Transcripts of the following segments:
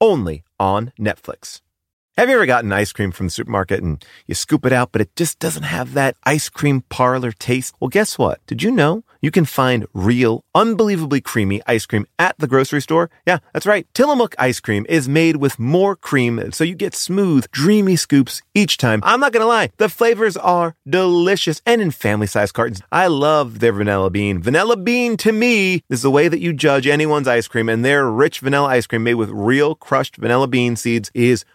only on Netflix. Have you ever gotten ice cream from the supermarket and you scoop it out, but it just doesn't have that ice cream parlor taste? Well, guess what? Did you know you can find real, unbelievably creamy ice cream at the grocery store? Yeah, that's right. Tillamook ice cream is made with more cream, so you get smooth, dreamy scoops each time. I'm not gonna lie, the flavors are delicious and in family size cartons. I love their vanilla bean. Vanilla bean to me is the way that you judge anyone's ice cream, and their rich vanilla ice cream made with real crushed vanilla bean seeds is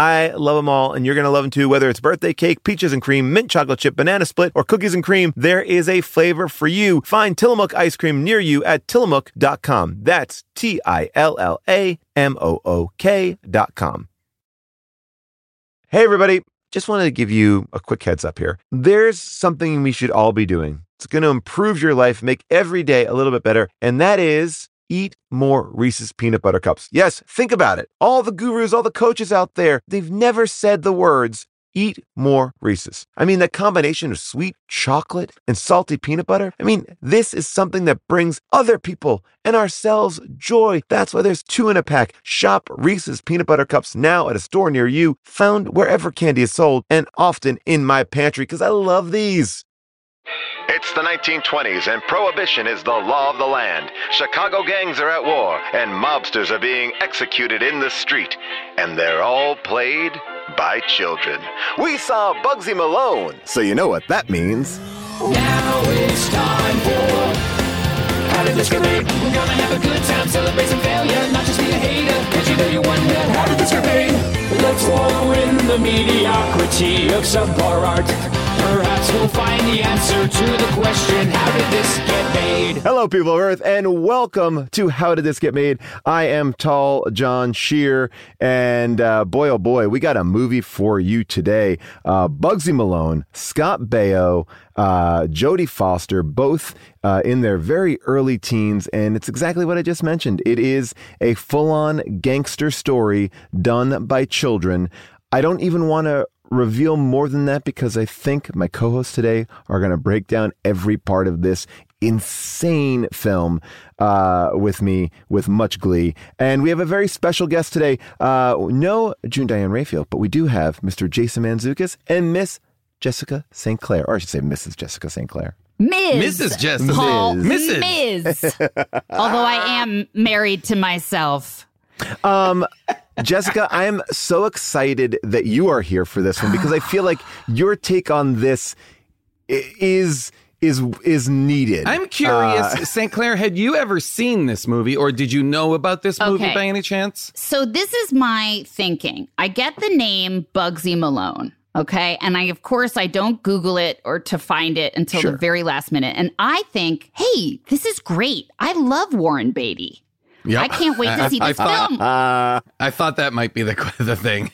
I love them all, and you're going to love them too. Whether it's birthday cake, peaches and cream, mint chocolate chip, banana split, or cookies and cream, there is a flavor for you. Find Tillamook ice cream near you at tillamook.com. That's T I L L A M O O K.com. Hey, everybody. Just wanted to give you a quick heads up here. There's something we should all be doing. It's going to improve your life, make every day a little bit better, and that is eat more Reese's peanut butter cups. Yes, think about it. All the gurus, all the coaches out there, they've never said the words eat more Reese's. I mean, the combination of sweet chocolate and salty peanut butter. I mean, this is something that brings other people and ourselves joy. That's why there's two in a pack. Shop Reese's peanut butter cups now at a store near you, found wherever candy is sold, and often in my pantry because I love these. It's the 1920s, and prohibition is the law of the land. Chicago gangs are at war, and mobsters are being executed in the street. And they're all played by children. We saw Bugsy Malone, so you know what that means. Now it's time for How Did This Get Made. We're gonna have a good time, celebrate some failure, you wonder how did this get made. Let's wallow in the mediocrity of subpar art. Perhaps we'll find the answer to the question, how did this get made? Hello, people of Earth, and welcome to How Did This Get Made? I am Tall John Scheer, and uh, boy, oh boy, we got a movie for you today. Uh, Bugsy Malone, Scott Baio, uh, Jodie Foster, both uh, in their very early teens, and it's exactly what I just mentioned. It is a full on gangster story done by children. I don't even want to reveal more than that because I think my co hosts today are going to break down every part of this insane film uh, with me with much glee. And we have a very special guest today. Uh, no June Diane Raphael, but we do have Mr. Jason Mantzoukas and Miss Jessica St. Clair, or I should say Mrs. Jessica St. Clair. Ms. Mrs. Jessica. Paul, Mrs. Ms. Although I am married to myself. Um, Jessica, I am so excited that you are here for this one because I feel like your take on this is is is needed. I'm curious, Uh, St. Clair, had you ever seen this movie or did you know about this movie Okay. by any chance? So this is my thinking. I get the name Bugsy Malone. Okay. And I, of course, I don't Google it or to find it until Sure. the very last minute. And I think, hey, this is great. I love Warren Beatty. Yep. I can't wait to see I this thought- film. uh, I thought that might be the the thing.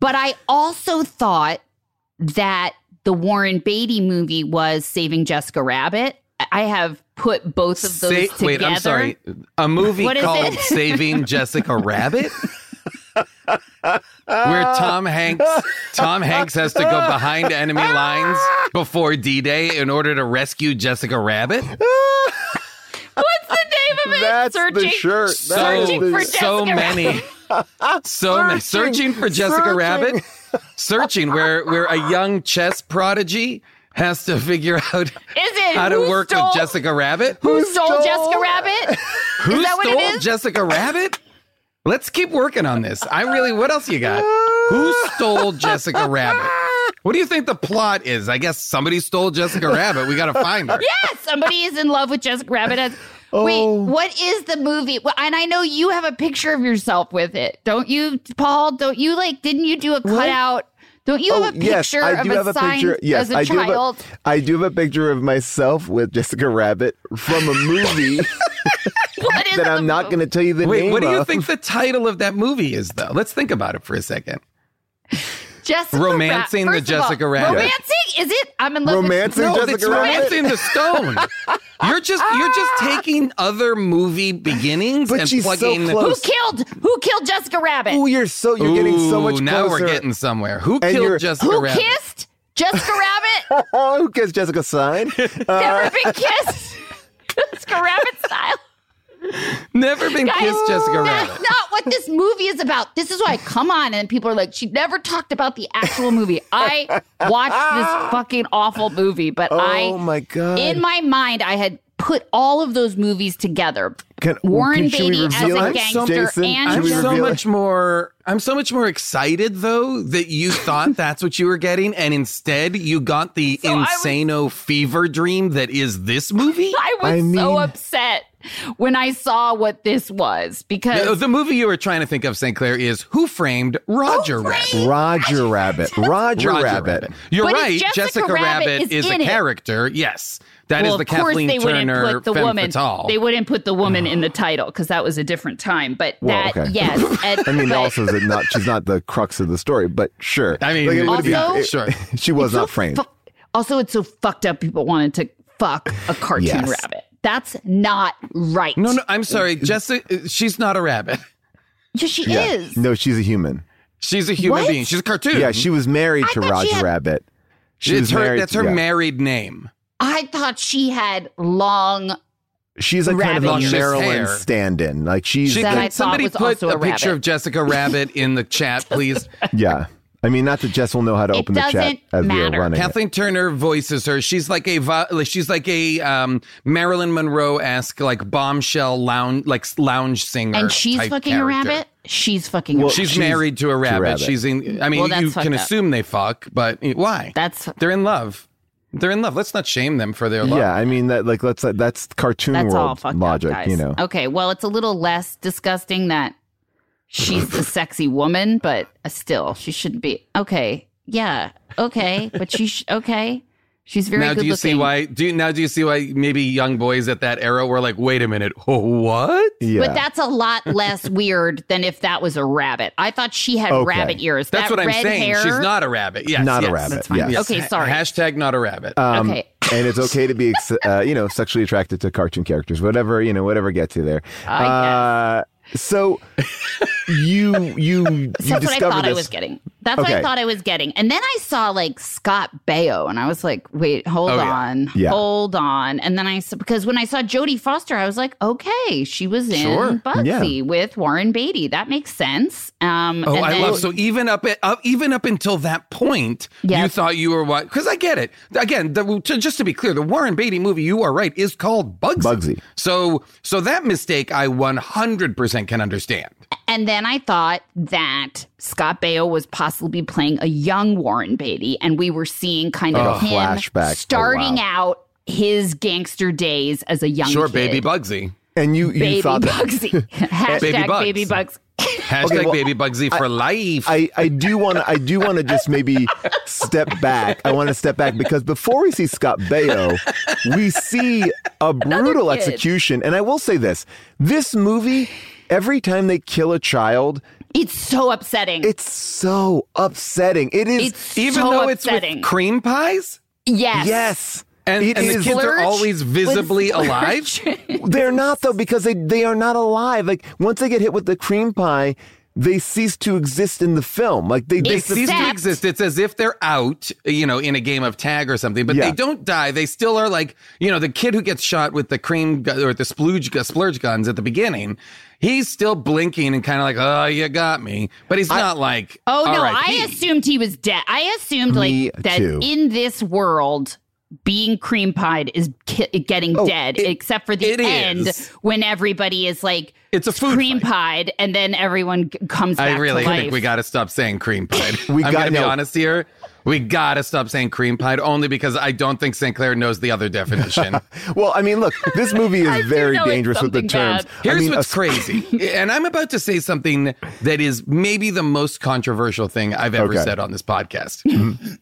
But I also thought that the Warren Beatty movie was Saving Jessica Rabbit. I have put both of those Sa- together. wait, I'm sorry. A movie called? Saving Jessica Rabbit? Where Tom Hanks Tom Hanks has to go behind enemy lines before D-Day in order to rescue Jessica Rabbit? What's the name of it? That's the Searching, shirt. That's Searching the- for so many so many searching for Jessica searching. Rabbit searching where where a young chess prodigy has to figure out Is it how to work stole, with Jessica Rabbit. Who stole, stole- Jessica Rabbit? Who that what it stole? Jessica Rabbit? Let's keep working on this. I really what else you got? Who stole Jessica Rabbit? What do you think the plot is? I guess somebody stole Jessica Rabbit. We got to find her. Yes, somebody is in love with Jessica Rabbit. As, Wait, Oh. what is the movie? Well, And I know you have a picture of yourself with it, don't you, Paul? Don't you like? Didn't you do a cutout? Don't you have a picture Oh, yes, I of do a have a sign picture. Yes, as a I child? do have a, I do have a picture of myself with Jessica Rabbit from a movie What is that I'm not going to tell you the Wait, name what do you of. think the title of that movie is, though? Let's think about it for a second. Jessica Romancing Ra- the First of all, Jessica Rabbit. Romancing? Is it? I'm in love Romancing with No, Jessica it's Rabbit? romancing the stone. You're just you're just ah. taking other movie beginnings But and she's so plugging. Who killed? Who killed Jessica Rabbit? Oh, you're so you're getting so much Ooh, closer. Now we're getting somewhere. Who And killed Jessica Who Rabbit? Who kissed Jessica Rabbit? Oh, who gets Jessica sign? Never uh, been kissed. Jessica Rabbit style. Never been Guys, kissed Jessica that's Rabbit. not what this movie is about. This is why I come on and people are like, she never talked about the actual movie. I watched this fucking awful movie, but oh I oh my god! in my mind I had put all of those movies together. Can- Warren can- Beatty as a it? gangster Jason, and I'm so reveal it? much more. I'm so much more excited though that you thought that's what you were getting, and instead you got the So I was- insano fever dream that is this movie. I was I so upset when I saw what this was because The, the movie you were trying to think of, St. Clair, is Who Framed Roger Rabbit? Roger Rabbit. Roger, Rabbit. Rabbit. You're But right. Jessica Jessica, Rabbit Rabbit, is is, a in it- character. Yes, that is well, the of course Kathleen they wouldn't Turner put the femme woman. fatale. They wouldn't put the woman in the title because that was a different time. But Well, that okay. yes, and, I mean, but also that not she's not the crux of the story, but sure. I mean, it would be- Also- it- Sure. she was it's so not framed. fu- also, it's so fucked up. People wanted to fuck a cartoon Yes. rabbit. That's not right. no, no, I'm sorry. Jessica, she's not a rabbit. Yeah, she yeah. is. No, she's a human. She's a human What? being. She's a cartoon. Yeah, she was married I to Roger had- Rabbit. She It's her, married. that's her yeah. married name. I thought she had long. She's like kind of a ears. Marilyn stand-in. Like she's She, That the- somebody put a a picture of Jessica Rabbit in the chat, please. yeah. I mean, not that Jess will know how to It open the chat doesn't as we are matter. running. it. Kathleen Turner voices her. She's like a she's like a um, Marilyn Monroe esque like bombshell lounge like lounge singer. And she's type fucking a rabbit. She's fucking. Well, a rabbit. She's, She's married to a rabbit. rabbit. She's in. I mean, Well, you can up. assume they fuck, but why? That's They're in love. They're in love. Let's not shame them for their love. Yeah, I mean that like let's that's cartoon that's world fucked logic, up, guys. you know. Okay, well, it's a little less disgusting that she's the sexy woman, but uh, still, she shouldn't be. Okay, yeah, okay, but she sh- okay. She's very now, good do you looking. see why? Do you, now do you see why maybe young boys at that era were like, wait a minute, oh, what? Yeah. But that's a lot less weird than if that was a rabbit. I thought she had Okay. rabbit ears. That's that what I'm red saying. Hair, She's not a rabbit. Yes, Not a rabbit, That's fine. yes. Yes. Okay, sorry. Hashtag not a rabbit. Um, Okay. and it's okay to be, ex- uh, you know, sexually attracted to cartoon characters, whatever, you know, whatever gets you there. I uh, so you you you That's what I discovered thought I was getting. That's what I thought I was getting. And then I saw like Scott Baio, and I was like, wait, hold Oh, on, Yeah. hold on. And then I saw because when I saw Jodie Foster, I was like, okay, she was in Sure. Bugsy with Warren Beatty. That makes sense. Um, Oh, and I then- love so even up at, up even up until that point, you thought you were what? Because I get it. Again, the, to, just to be clear, the Warren Beatty movie, you are right, is called Bugsy. Bugsy. So so that mistake, I one hundred percent can understand. And then I thought that Scott Baio was possibly playing a young Warren Beatty, and we were seeing kind of Oh, him flashback. Oh, starting wow. out his gangster days as a young Sure, kid. baby Bugsy. And you you Baby thought that Bugsy. Hashtag Baby Bugs. baby bugs. Hashtag Okay, well, baby Bugsy for life. I, I do want to I do want to just maybe step back. I want to step back because before we see Scott Baio, we see a brutal execution. And I will say this: this movie, every time they kill a child, It's so upsetting. it's so upsetting. It is It's even so though it's upsetting. with cream pies, yes. yes. and, and the kids are always visibly alive. They're not though because they they are not alive. Like once they get hit with the cream pie, they cease to exist in the film. Like they They just cease to exist. It's as if they're out, you know, in a game of tag or something, but Yeah. they don't die. They still are like, you know, the kid who gets shot with the cream gu- or the splooge, gu- splurge guns at the beginning. He's still blinking and kind of like, oh, you got me. But he's not like, Oh no, "R.I.P." I assumed he was dead. I assumed Me like that too. in this world being cream pied is ki- getting Oh, dead it- except for the end is. when everybody is like It's a food cream fight. pied and then everyone g- comes back I really to life. think we got to stop saying cream pie. We I'm got- going to be no. honest here. We gotta stop saying cream pie only because I don't think St. Clair knows the other definition. Well, I mean, look, this movie is very dangerous with the something terms. bad. Here's I mean, what's a- crazy. And I'm about to say something that is maybe the most controversial thing I've ever Okay. said on this podcast. Mm-hmm.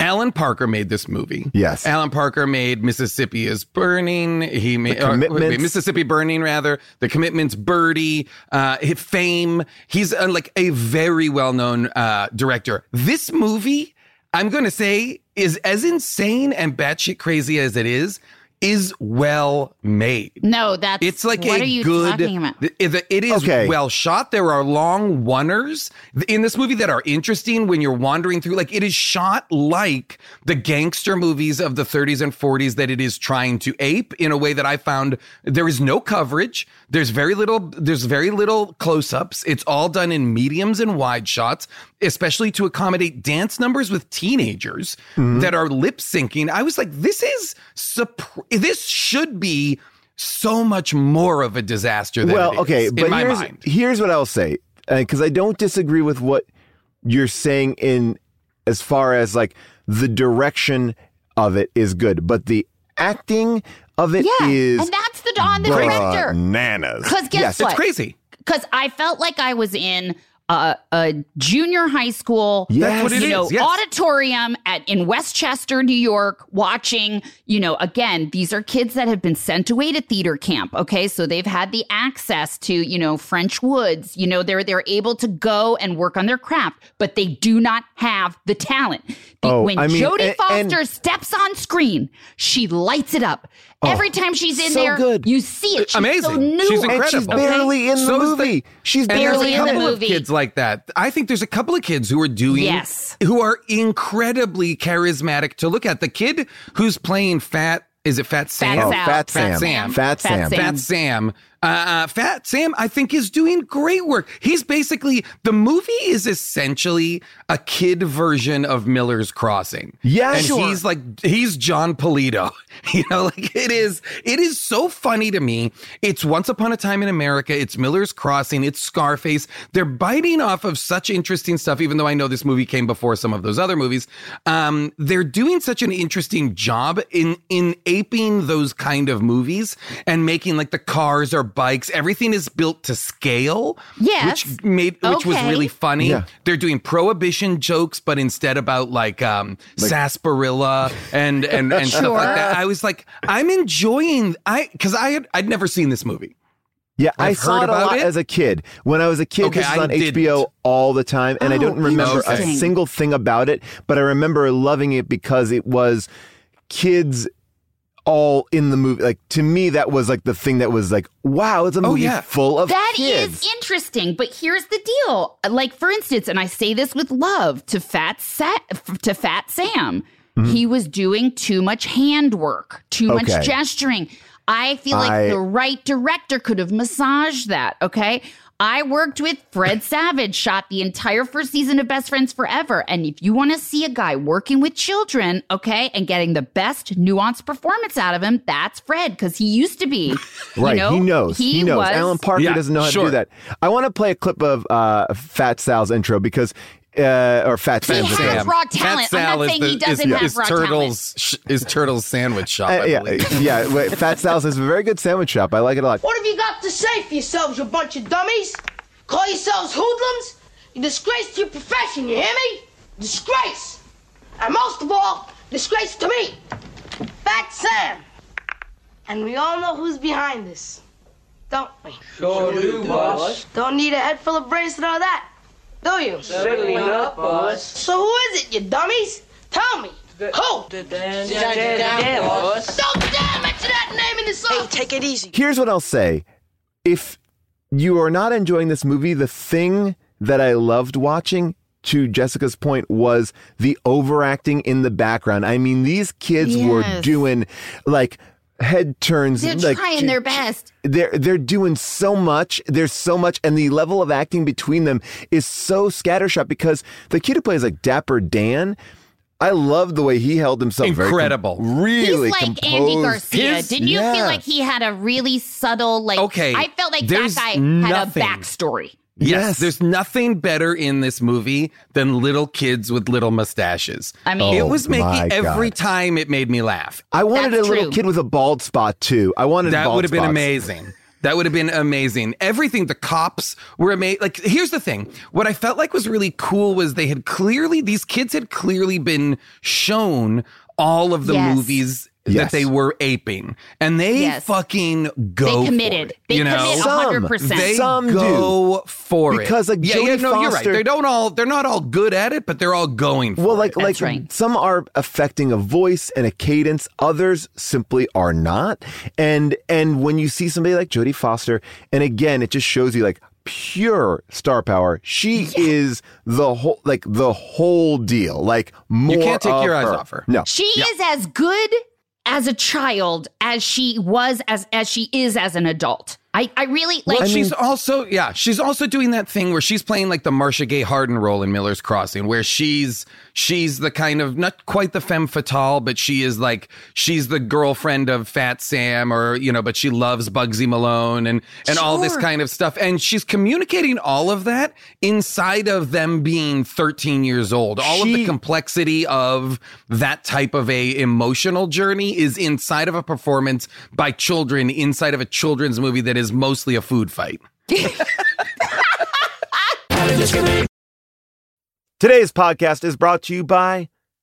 Alan Parker made this movie. Yes. Alan Parker made Mississippi is Burning. He made or, wait, Mississippi Burning, rather. The Commitments, Birdie, uh, Fame. He's uh, like a very well known uh, director. This movie, I'm going to say, is as insane and batshit crazy as it is, is well made. No, that's It's like what a are you good. talking about? It, it is Okay. well shot. There are long oneers in this movie that are interesting when you're wandering through. Like it is shot like the gangster movies of the 30s and 40s that it is trying to ape in a way that I found there is no coverage. There's very little. There's very little close-ups. It's all done in mediums and wide shots, especially to accommodate dance numbers with teenagers Mm-hmm. that are lip syncing. I was like, this is surpr- this should be so much more of a disaster than well, it is, okay, in but my here's, mind. here's what I'll say uh, because I don't disagree with what you're saying in as far as like the direction of it is good, but the acting of it Yeah, is and that's the on the director. bananas. Because guess Yes, what? It's crazy. Because I felt like I was in a, a junior high school, That's what it you know, yes. auditorium at in Westchester, New York, watching. You know, again, these are kids that have been sent away to theater camp. Okay, so they've had the access to you know French woods. You know, they're they're able to go and work on their craft, but they do not have the talent. The- Oh, when I mean, Jodie and- and- Foster steps on screen, she lights it up. Oh, Every time she's in Oh, so there, good. you see it. She's Amazing. So new. She's and she's incredible. barely in the So is the- movie. she's Barely in the couple of movie. kids like that. I think there's a couple of kids who are doing Yes. who are incredibly charismatic to look at. The kid who's playing Fat is it Fat Sam? Oh, Sal. Fat Fat Sam. Sam. Fat Fat Sam. Sam. Fat Sam. Uh, uh, Fat Sam, I think, is doing great work. He's basically, the movie is essentially a kid version of Miller's Crossing. Yeah, and sure. he's like, he's Jon Polito. You know, like it is, it is so funny to me. It's Once Upon a Time in America. It's Miller's Crossing. It's Scarface. They're biting off of such interesting stuff, even though I know this movie came before some of those other movies. Um, they're doing such an interesting job in, in aping those kind of movies and making like the cars or bikes. Everything is built to scale. Yes. Which made, which was really funny. Yeah. They're doing prohibition jokes, but instead about like, um, sarsaparilla and, and, and stuff like that. I was like, I'm enjoying, I, cause I had, I'd never seen this movie. Yeah, i I've saw heard it a about lot it. as a kid. When I was a kid, Okay, this was on didn't. HBO all the time, and I Oh, don't remember a single thing about it. But I remember loving it because it was kids all in the movie. Like to me, that was like the thing that was like, wow, it's a movie yeah. full of That is kids. interesting, but here's the deal. Like for instance, and I say this with love to Fat Sa- to Fat Sam. He was doing too much handwork, too Mm-hmm. Okay. much gesturing. I feel like I- the right director could have massaged that, okay? I worked with Fred Savage, shot the entire first season of Best Friends Forever. And if you want to see a guy working with children, okay, and getting the best nuanced performance out of him, that's Fred, because he used to be. you Right, know, he knows. He, knows. was- Alan Parker Yeah, doesn't know how to do that. I want to play a clip of uh, Fat Sal's intro because, uh, or Fat He Sam's has intro. raw talent. I'm not saying he doesn't have is raw Turtles, sh- is Turtles sandwich shop. Uh, yeah, believe. yeah. wait, Fat Sal's is a very good sandwich shop. I like it a lot. What have you got to say for yourselves, you bunch of dummies? Call yourselves hoodlums? You disgrace to your profession, you hear me? Disgrace! And most of all, disgrace to me, Fat Sam. And we all know who's behind this, don't we? Sure do, boss. Don't need a head full of brains to know that, do you? Certainly not, boss. So who is it, you dummies? Tell me. Who? Dan, Dan, Dan, boss. Don't dare mention that name in this Hey, take it easy. Here's what I'll say. If you are not enjoying this movie, the thing that I loved watching, to Jessica's point, was the overacting in the background. I mean, these kids were doing like head turns. They're like, trying their best. They're they're doing so much. There's so much, and the level of acting between them is so scattershot because the kid who plays like Dapper Dan. I love the way he held himself. very com- Incredible. really He's like Andy composed. Garcia. His- Didn't you yeah. feel like he had a really subtle, like, Okay, I felt like there's that guy nothing. had a backstory. Yes, Yes. there's nothing better in this movie than little kids with little mustaches. I mean- it was Oh, my making every God. time it made me laugh. I wanted That's a little true. kid with a bald spot too. I wanted That bald would have been spots. amazing. That would have been amazing. Everything, the cops were amazing. Like, here's the thing. What I felt like was really cool was they had clearly, these kids had clearly been shown all of the Yes. movies that they were aping. And they Yes. fucking go They for committed. it, They you know? commit 100%. They Some do. go for Because, it. Because like, yeah, yeah, Jodie no, you're right. Foster- They don't all. They're not all good at it, but they're all going for Well, like it. like That's right. some are affecting a voice and a cadence, others simply are not. And and when you see somebody like Jodie Foster, and again, it just shows you like pure star power. She is the whole like the whole deal. Like more. You can't take of your eyes off her. No. She is as good as a child as she was as as she is as an adult. I, I really like Well, she's also yeah, she's also doing that thing where she's playing like the Marcia Gay Harden role in Miller's Crossing, where she's she's the kind of not quite the femme fatale, but she is like she's the girlfriend of Fat Sam, or you know, but she loves Bugsy Malone and and all this kind of stuff, and she's communicating all of that inside of them being 13 years old. All of the complexity of that type of a emotional journey is inside of a performance by children inside of a children's movie that is mostly a food fight. Today's podcast is brought to you by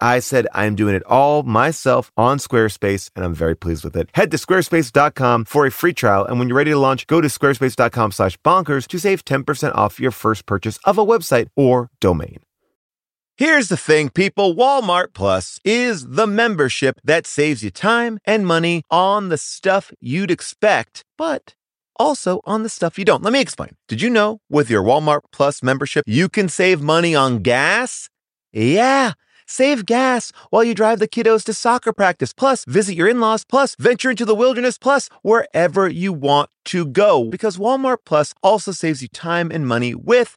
I said I'm doing it all myself on Squarespace, and I'm very pleased with it. Head to squarespace.com for a free trial, and when you're ready to launch, go to squarespace.com slash bonkers to save 10% off your first purchase of a website or domain. Here's the thing, people Walmart Plus is the membership that saves you time and money on the stuff you'd expect, but also on the stuff you don't. Let me explain. Did you know with your Walmart Plus membership, you can save money on gas? Yeah. Save gas while you drive the kiddos to soccer practice, plus visit your in laws, plus venture into the wilderness, plus wherever you want to go. Because Walmart Plus also saves you time and money with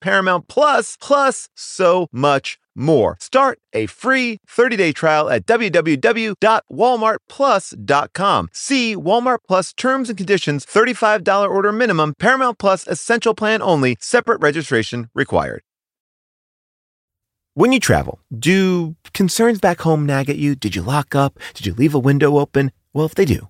Paramount Plus plus so much more. Start a free 30-day trial at www.walmartplus.com. See Walmart Plus terms and conditions, $35 order minimum, Paramount Plus essential plan only, separate registration required. When you travel, do concerns back home nag at you? Did you lock up? Did you leave a window open? Well, if they do,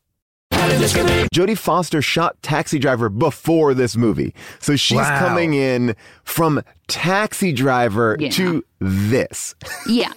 Jodie Foster shot Taxi Driver before this movie. So she's Wow. coming in from Taxi Driver Yeah. to this. Yeah.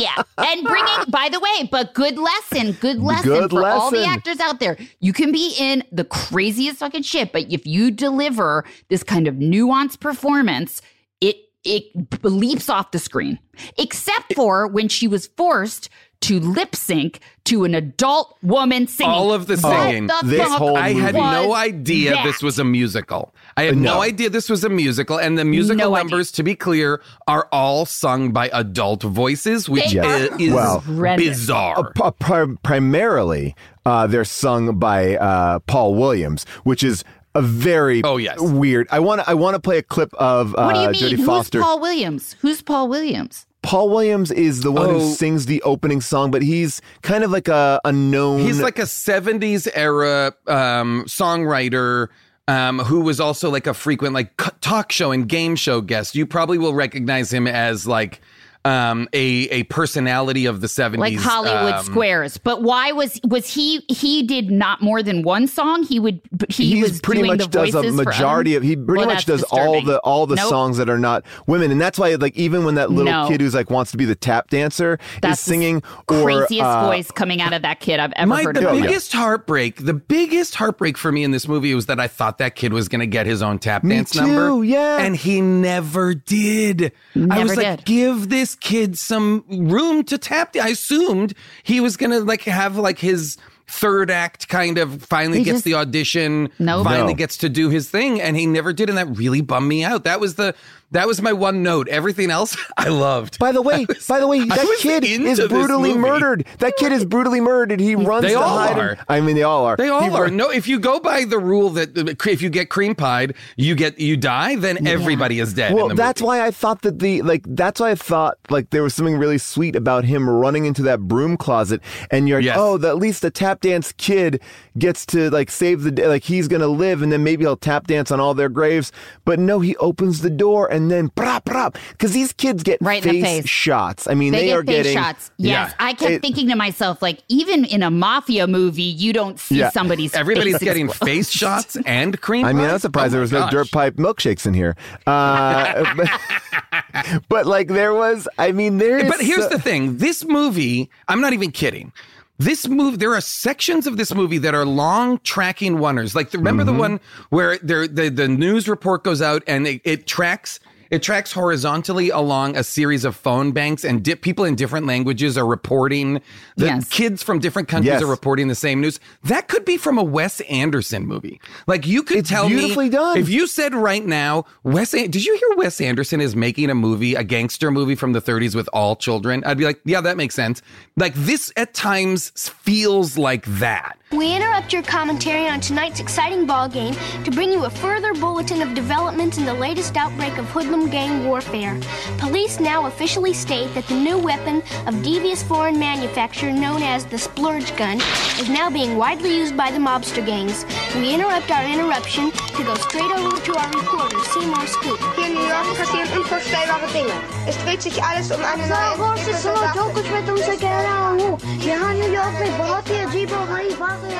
Yeah. And bringing, by the way, but good lesson, good lesson Good for all the actors out there. You can be in the craziest fucking shit, but if you deliver this kind of nuanced performance, it it leaps off the screen. Except for when she was forced to lip sync to an adult woman singing. All of the What singing. the This whole I had no idea that? this was a musical. I had no. No. idea this was a musical, and the musical No idea. numbers, to be clear, are all sung by adult voices, which They is, is Well, horrendous. bizarre. Uh, pri- primarily, uh, they're sung by uh, Paul Williams, which is a very Oh, yes. weird. I want to I want to play a clip of uh, What do you mean? Jodie Who's Paul Williams? Who's Paul Williams? Paul Williams is the one Oh. who sings the opening song, but he's kind of like a, a known. He's like a 70s era um, songwriter um, who was also like a frequent like talk show and game show guest. You probably will recognize him as like um, a a personality of the 70s. like Hollywood um, Squares. But why was was he he did not more than one song? He would he was pretty doing much the does a majority of he pretty Well, much that's does all the all the Nope. songs that are not women and that's why like even when that little No. kid who's like wants to be the tap dancer That's is singing the or craziest uh, voice coming out of that kid I've ever My heard the of. in my life. biggest heartbreak, the biggest heartbreak for me in this movie was that I thought that kid was going to get his own tap Me dance too, number, yeah. and he never did. I Never was like, give this kid some room to tap. I assumed he was going to like have like his third act kind of finally He gets just- the audition, Nope. finally No. gets to do his thing, and he never did, and that really bummed me out. That was the that was my one note. Everything else I loved. by the way, by the way, that kid is brutally murdered. That kid is brutally murdered. He runs They to all hide him. are. I mean, they all are. They all He are. run- No, if you go by the rule that uh, if you get cream pied, you get you die, then everybody is dead. Well, in the that's movie. why I thought that the like that's why I thought like there was something really sweet about him running into that broom closet and you're like, Yes. oh, the, at least the tap dance kid gets to like save the day, like he's gonna live and then maybe he'll tap dance on all their graves. But no, he opens the door and then brap brap because these kids get Right in the face, face. shots. I mean, They, they, get are face getting shots. Yes, Yeah. I kept It- thinking to myself, like, even in a mafia movie, you don't see Yeah. somebody's everybody's face getting explode. face shots and cream. I mean, pies? I'm surprised Oh there my was no gosh. dirt pipe milkshakes in here. Uh, but, but, like there was, I mean, there is. But here's so- the thing: this movie, I'm not even kidding. This movie, there are sections of this movie that are long tracking oneers. Like, remember Mm-hmm. the one where there the the news report goes out and it, it tracks. It tracks horizontally along a series of phone banks, and di- people in different languages are reporting. The Yes. kids from different countries Yes. are reporting the same news. That could be from a Wes Anderson movie. Like you could It's tell beautifully me done. if you said right now, Wes. An- Did you hear Wes Anderson is making a movie, a gangster movie from the 30s with all children? I'd be like, yeah, that makes sense. Like this at times feels like that. We interrupt your commentary on tonight's exciting ball game to bring you a further bulletin of developments in the latest outbreak of hoodlum gang warfare. Police now officially state that the new weapon of devious foreign manufacture known as the splurge gun is now being widely used by the mobster gangs. We interrupt our interruption to go straight over to our reporter, Seymour Scoop. Hier in New York passieren unvorstellbare Dinge. Es dreht sich alles um eine neue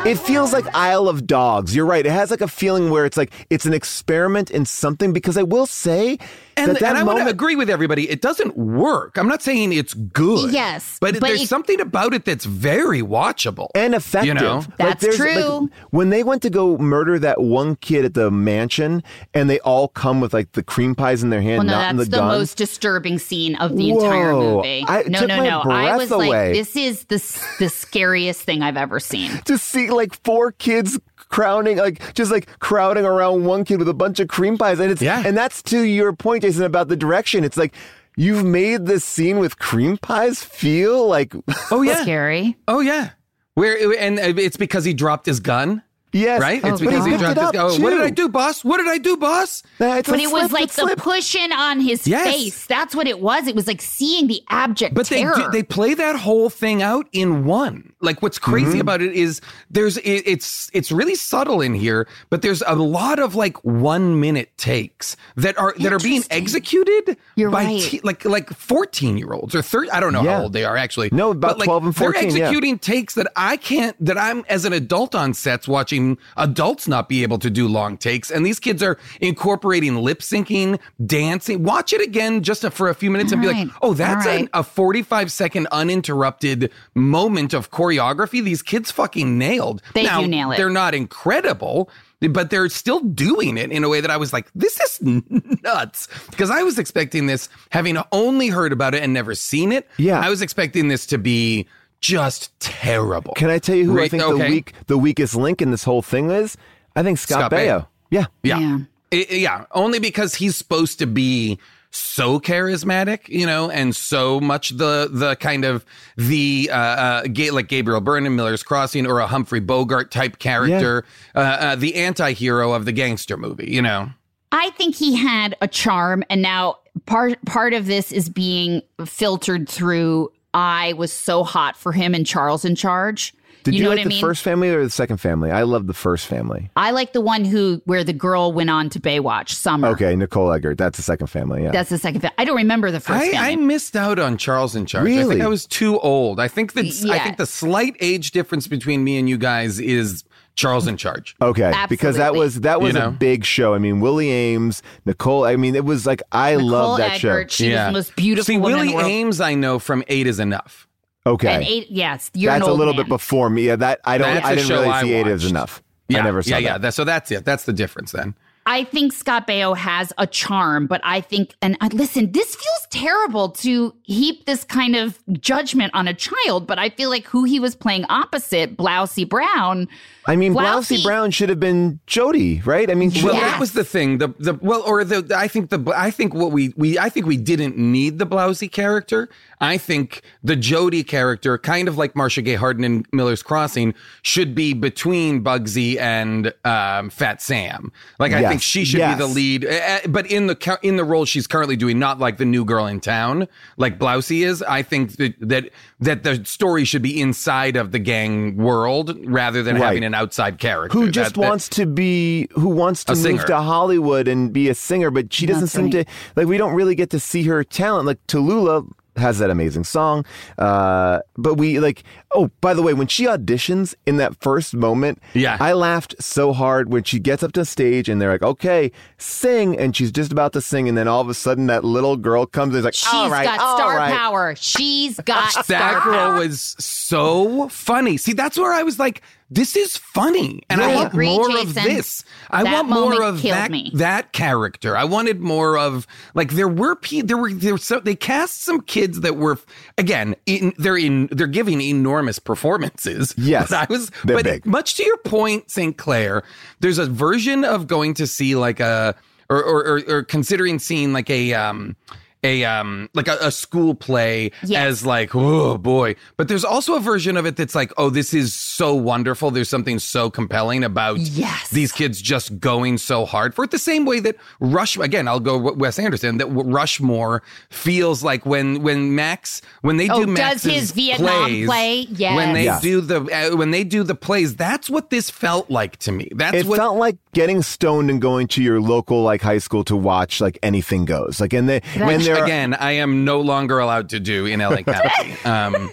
It feels like Isle of Dogs. You're right. It has like a feeling where it's like it's an experiment in something. Because I will say And, that that and I want moment, to agree with everybody. It doesn't work. I'm not saying it's good. Yes, But, but there's it- something about it that's very watchable. and effective. You know? That's there's, true. when they went to go murder that one kid at the mansion, and they all come with like the cream pies in their hand, Well, no, not in that's the, the, gun. most disturbing scene of the entire movie. I- no, took no, my no. I was away. like, this is the the scariest thing I've ever seen. to see like four kids crowding like just like crowding around one kid with a bunch of cream pies and it's Yeah. and that's to your point jason about the direction it's like you've made this scene with cream pies feel like Oh yeah. Scary. Oh yeah. Where and it's because he dropped his gun. Yes. right? Oh, it's because he he dropped his. gun. Oh, what did. I do, boss? What did I do, boss? Nah, it's a but it was like the slip. pushing on his Yes. face. That's what it was. It was like seeing the abject But they terror. do, they play that whole thing out in one. Like what's crazy Mm-hmm. about it is there's it, it's it's really subtle in here, but there's a lot of like one minute takes that are that are being executed You're by right. te- like like fourteen year olds or thirty. I don't know Yeah. how old they are actually. No, about But, like, 12 and 14, They're yeah. executing takes that I can't. That I'm as an adult on sets watching adults not be able to do long takes, and these kids are incorporating lip syncing, dancing. Watch it again just for a few minutes and be All right. like, oh, that's All an a 45 second uninterrupted moment of choreography these kids fucking nailed. They now, do nail it. They're not incredible, but they're still doing it in a way that I was like, this is nuts. Because I was expecting this, having only heard about it and never seen it. Yeah. I was expecting this to be just terrible. Can I tell you who I think okay. the weak the weakest link in this whole thing is? I think Scott, Scott Baio. Baio. Yeah. Yeah. Yeah. I- yeah. Only because he's supposed to be so charismatic, you know, and so much the the kind of the uh, uh ga- like Gabriel Byrne in Miller's Crossing or a Humphrey Bogart type character, uh, uh, the anti-hero of the gangster movie, you know. I think he had a charm, and now part part of this is being filtered through. I was so hot for him and Charles in charge. Did you, know like what I the mean? first family or the second family? I love the first family. I like the one who where the girl went on to Baywatch. Summer. Okay, Nicole Eggert. That's the second family. Yeah. That's the second. Fa- I don't remember the first I, family. I missed out on Charles in Charge. I Really? think I was too old. I think that I think the slight age difference between me and you guys is Charles in Charge. Okay, because that was that was You a big show. I mean, Willie Aames, Nicole. I mean, it was like I love that Eggert, show. She was the most beautiful See, woman in Willie the world. Aames, I know from Eight is Enough. Okay, And eight, yes, you're that's an a little man. bit before me. Yeah, that I don't. That's I a didn't really I see Eight is enough. Yeah, I never saw yeah, yeah. that. That, so that's it. That's the difference then. I think Scott Baio has a charm, but I think, and I, listen, this feels terrible to heap this kind of judgment on a child, but I feel like who he was playing opposite, Blousy Brown. I mean, Blousy- Blousy Brown should have been Jodie, right? I mean, Well, Yes. that was the thing. The the well, or the I think the I think what we we I think we didn't need the blousy character. I think the Jodie character, kind of like Marcia Gay Harden in Miller's Crossing, should be between Bugsy and um, Fat Sam. Like I think she should be the lead, uh, uh, but in the in the role she's currently doing, not like the new girl in town, like Blousy is. I think that that that the story should be inside of the gang world rather than Right. having an outside character who just That- that- wants to be who wants to move singer. to Hollywood and be a singer, but she doesn't That's seem right. to like. We don't really get to see her talent. Like Tallulah has that amazing song, uh, but we like. Oh, by the way, when she auditions in that first moment, Yeah. I laughed so hard when she gets up to stage and they're like, "Okay, sing," and she's just about to sing, and then all of a sudden that little girl comes and is like, She's "All right, got all star right." power. She's got that star girl power. was so funny. See, that's where I was like, this is funny. And I I want agree, more of this. I That want more of that, me. that character. I wanted more of like there were pe- there were there were so they cast some kids that were again in, they're in they're giving enormous performances. Yes, But I was they're but big. much to your point, St. Clair, there's a version of going to see like a or or, or, or considering seeing like a um a um like a, a school play Yes. as like oh boy but there's also a version of it that's like oh this is so wonderful there's something so compelling about Yes. these kids just going so hard for it the same way that rush again i'll go Wes Anderson that rushmore feels like when when max when they Oh, do does Max's his Vietnam plays, play? Yes. when they Yes. do the uh, when they do the plays that's what this felt like to me that's It what felt like getting stoned and going to your local like high school to watch like anything goes. Like and they when they're again i am no longer allowed to do in la county um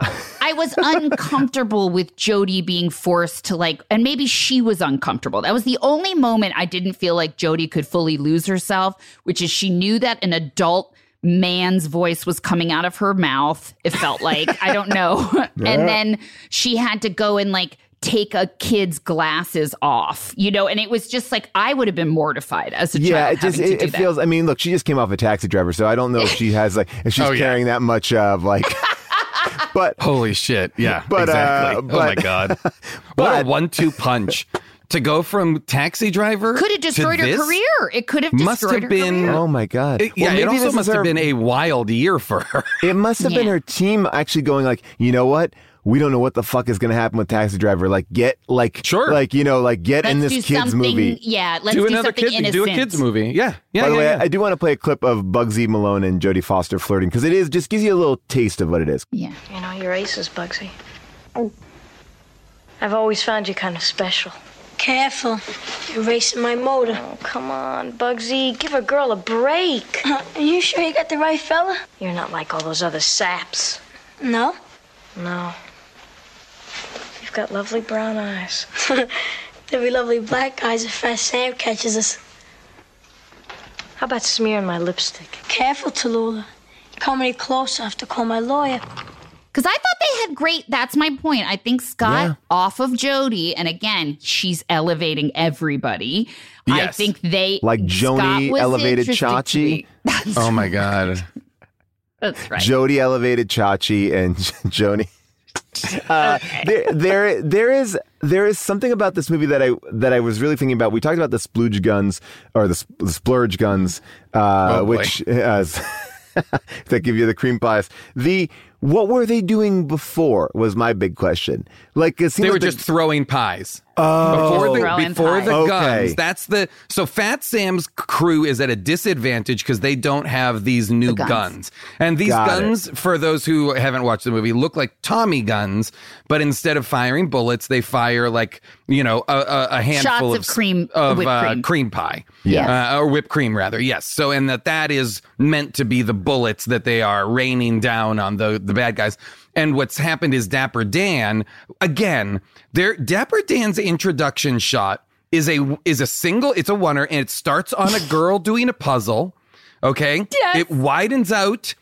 I was uncomfortable with Jodie being forced to like, and maybe she was uncomfortable. That was the only moment I didn't feel like Jodie could fully lose herself, which is she knew that an adult man's voice was coming out of her mouth. It felt like, I don't know. and then she had to go and like, take a kid's glasses off, you know, and it was just like I would have been mortified as a yeah, child. it just having to it, do it that. feels. I mean, look, she just came off a taxi driver, so I don't know if she has like if she's Oh, yeah. carrying that much of like. but Holy shit. Yeah. But, uh, exactly. oh my but- God. what but- a one two punch. To go from taxi driver could have to destroyed her career. It could have must have her been- career. oh my god, It, Well, yeah, it also must is have her- been a wild year for her. It must have been her team actually going like, you know what? We don't know what the fuck is going to happen with Taxi Driver. Like, get like, Sure. like you know, like get in Let's this kids movie. Yeah, let's do do, another something kids innocent. do a kids movie. Yeah, yeah. By the yeah, way, yeah. I, I do want to play a clip of Bugsy Malone and Jodie Foster flirting because it is just gives you a little taste of what it is. Yeah. You know, you're aces, Bugsy. Oh. I've always found you kind of special. Careful. You're racing my motor. Oh, come on, Bugsy. Give a girl a break. Uh, are you sure you got the right fella? You're not like all those other saps. No. No. You've got lovely brown eyes. There'll be lovely black eyes if Fat Sam catches us. How about smearing my lipstick? Careful, Tallulah. You come any closer, I have to call my lawyer. Because I thought they had great. That's my point. I think Scott Yeah. off of Jodie, and again, she's elevating everybody. I think they Like Joanie elevated interested to Chachi? That's, oh my god. that's right. Jodie elevated Chachi and Joanie. Uh, there, there, there is there is something about this movie that I that I was really thinking about. We talked about the splooge guns or the, sp- the splurge guns, uh, Oh, which uh, that give you the cream pies. The what were they doing before was my big question. Like it seemed They were like the- just throwing pies. Before the, Throwing before the pies. guns. Okay. That's the so Fat Sam's crew is at a disadvantage because they don't have these new guns. guns. And these Got guns, for those who haven't watched the movie, look like Tommy guns, but instead of firing bullets, they fire like you know a, a, a handful Shots of cream- of whipped uh, cream. cream pie, Yes. uh, or whipped cream rather. Yes. So and that that is meant to be the bullets that they are raining down on the the bad guys. And what's happened is Dapper Dan again. There, Dapper Dan's introduction shot is a is a single. It's a oneer, and it starts on a girl doing a puzzle. Okay, Yes. it widens out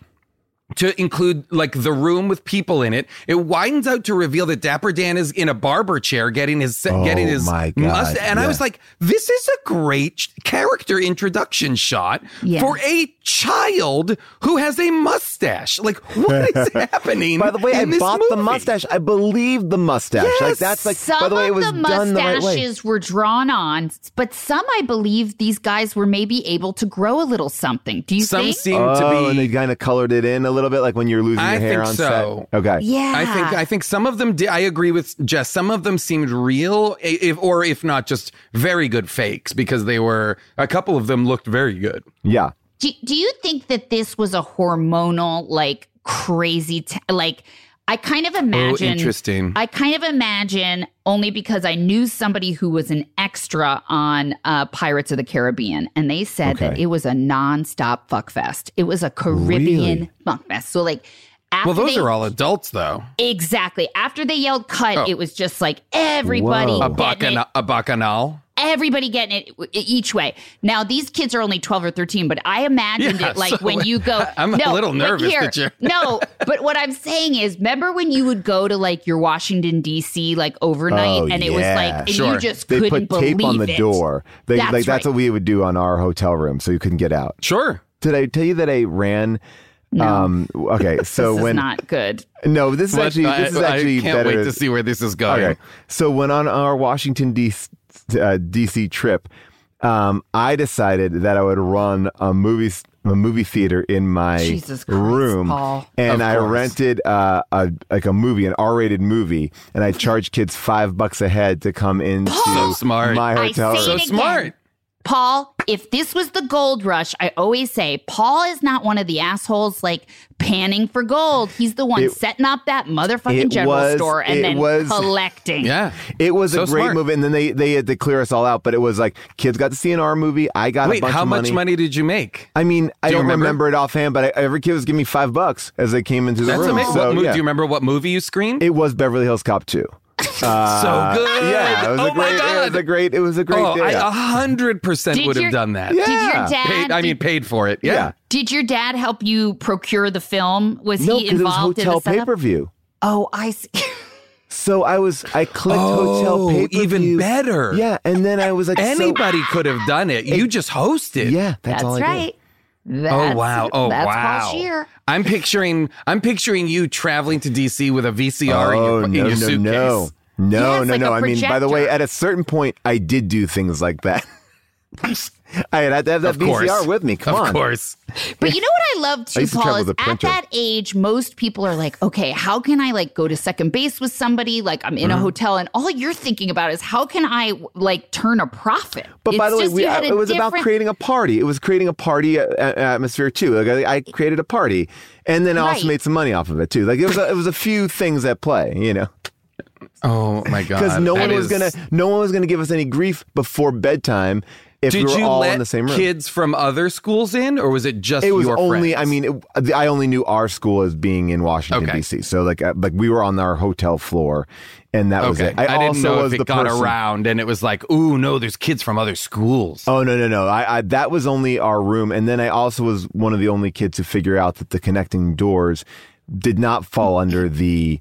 to include like the room with people in it. It widens out to reveal that Dapper Dan is in a barber chair getting his getting oh his my God, must- And I was like, this is a great character introduction shot Yeah. for a child who has a mustache. Like, what is happening? By the way, I in this bought the mustache. I believe the mustache. Like Yes. that's like. some by the way, it of was the done the right way. mustaches were drawn on, but some I believe these guys were maybe able to grow a little something. Do you Some think? seem Oh, to be and they kind of colored it in a little bit, like when you're losing I your hair think on so. set. Okay. yeah, I think I think some of them did. I agree with Jess. Some of them seemed real, if or if not just very good fakes, because they were a couple of them looked very good. Yeah. Do, do you think that this was a hormonal, like crazy, t- like I kind of imagine. Oh, interesting. I kind of imagine only because I knew somebody who was an extra on uh, Pirates of the Caribbean, and they said that it was a nonstop fuck fest. It was a Caribbean Really? fuck fest. So like. After Well, those they, are all adults, though. exactly after they yelled cut. Oh. It was just like everybody A bacchanal, a bacchanal. Everybody getting it each way. Now these kids are only twelve or thirteen, but I imagined Yeah, it like so when you go. I'm a little but nervous here- that you're- no, but what I'm saying is, remember when you would go to like your Washington D.C. like overnight, Oh, and it was like, and Sure. you just They couldn't put tape believe on the it. door. They, That's like that's right. what we would do on our hotel room, so you couldn't get out. Sure. Did I tell you that I ran? Um. Okay. So when. This when is not good. no, this is What- actually I, this is I actually can't better. wait to see where this is going. Okay. So when on our Washington DC, uh, DC trip, um, I decided that I would run a movie a movie theater in my Jesus Christ, room, Paul. and Of I course. rented uh, a like a movie, an R rated movie, and I charged kids five bucks a head to come into So smart. my I hotel say So room. it again. smart. Paul, if this was the gold rush, I always say Paul is not one of the assholes like panning for gold. He's the one It- setting up that motherfucking general was- store and then was- collecting. Yeah. It was So a great smart. movie, and then they they had to clear us all out. But it was like kids got to see an R movie. I got a Wait, bunch how of much money did you make? I mean, I Do you don't remember? remember? it offhand, but I, every kid was giving me five bucks as they came into the That's room. amazing. So, what movie, yeah. Do you remember what movie you screened? It was Beverly Hills Cop 2. so uh, good. Yeah, it was oh a great. my It was a great. It was a great oh, day. I a hundred percent Did would have done that. Yeah. Did your dad? Paid, I mean, paid for it. Yeah. Yeah. did your dad help you procure the film? Was no, he because it was involved in hotel the pay setup? per view. Oh, I see. So I was. I clicked oh, hotel Oh, pay per view. even better. Yeah, and then I was like, so- Anybody could have done it. You just hosted. yeah, that's, That's all I did. right. Oh wow! Oh that's wow! Paul Scheer. I'm picturing I'm picturing you traveling to DC with a VCR in Oh your, no, in your no, suitcase. no, no, Yes, no, like no. I mean, by the way, at a certain point, I did do things like that. I had to have that Of course. VCR with me. Come of on. Of course. But you know what I love too, used to Paul, travel is at that age, most people are like, okay, how can I like go to second base with somebody? Like I'm Mm-hmm. in a hotel and all you're thinking about is how can I like turn a profit? But by It's the way, we, you it was about creating a party. It was creating a party uh, atmosphere too. Like I, I created a party, and then I also made some money off of it too. Like it was, a, it was a few things at play, you know, Oh my god. because no that one was is- gonna, no one was gonna give us any grief before bedtime if Did we were you all let in the same room. kids from other schools in, or was it just it was your only. friends? I mean, it, I only knew our school as being in Washington Okay. D.C. So like, uh, like we were on our hotel floor, and that was it. I, didn't also know was if the it got person. around and it was like, ooh, no, there's kids from other schools. Oh no no no! I, I that was only our room, and then I also was one of the only kids to figure out that the connecting doors did not fall under the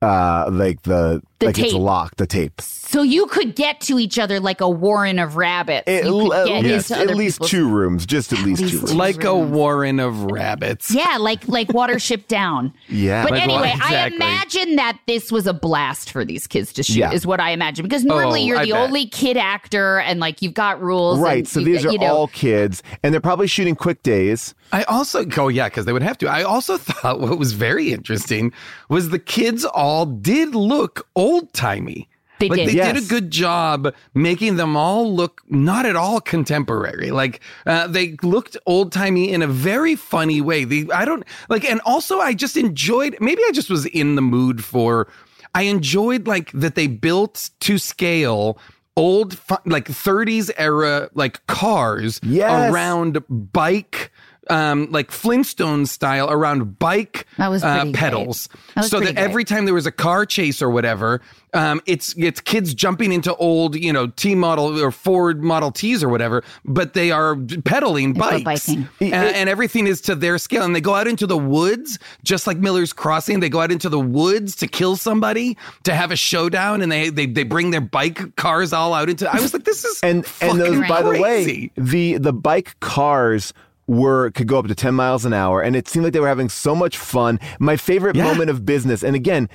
uh like the, The like it's tape. locked the tape. So you could get to each other like a warren of rabbits. At, you could at get least into at least two rooms, just at least two rooms. like a warren of rabbits. Yeah, like like Watership Down. Yeah. But Like what- anyway, I exactly. imagine that this was a blast for these kids to shoot. Yeah. Is what I imagine because normally Oh, you're I the bet. only kid actor and like you've got rules. Right, and so you- these are you know, all kids, and they're probably shooting quick days. I also oh yeah, because they would have to. I also thought what was very interesting was the kids all did look old timey. They like did. they did a good job making them all look not at all contemporary. Like uh, they looked old timey in a very funny way. They I don't like, and also I just enjoyed. Maybe I just was in the mood for. I enjoyed like that they built to scale old like 30s era like cars Yes. around bike um like Flintstone style around bike That was uh, pedals. That was so pretty that every time there was a car chase or whatever um it's it's kids jumping into old you know T model or Ford Model Ts or whatever but they are pedaling They bikes. biking. and, and everything is to their scale and they go out into the woods just like Miller's Crossing. They go out into the woods to kill somebody to have a showdown and they they, they bring their bike cars all out into I was like this is and and those fucking by the way the the bike cars were could go up to 10 miles an hour and it seemed like they were having so much fun my favorite Yeah. moment of business and again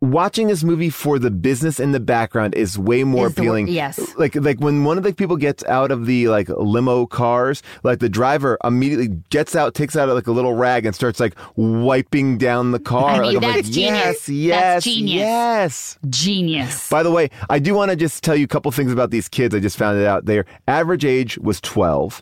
watching this movie for the business in the background is way more Is the appealing yes. like like when one of the people gets out of the like limo cars like the driver immediately gets out takes out like a little rag and starts like wiping down the car I mean, like, I'm like, that's genius. yes That's yes genius. yes Genius. by the way, I do want to just tell you a couple things about these kids. I just found it out. Their average age was 12.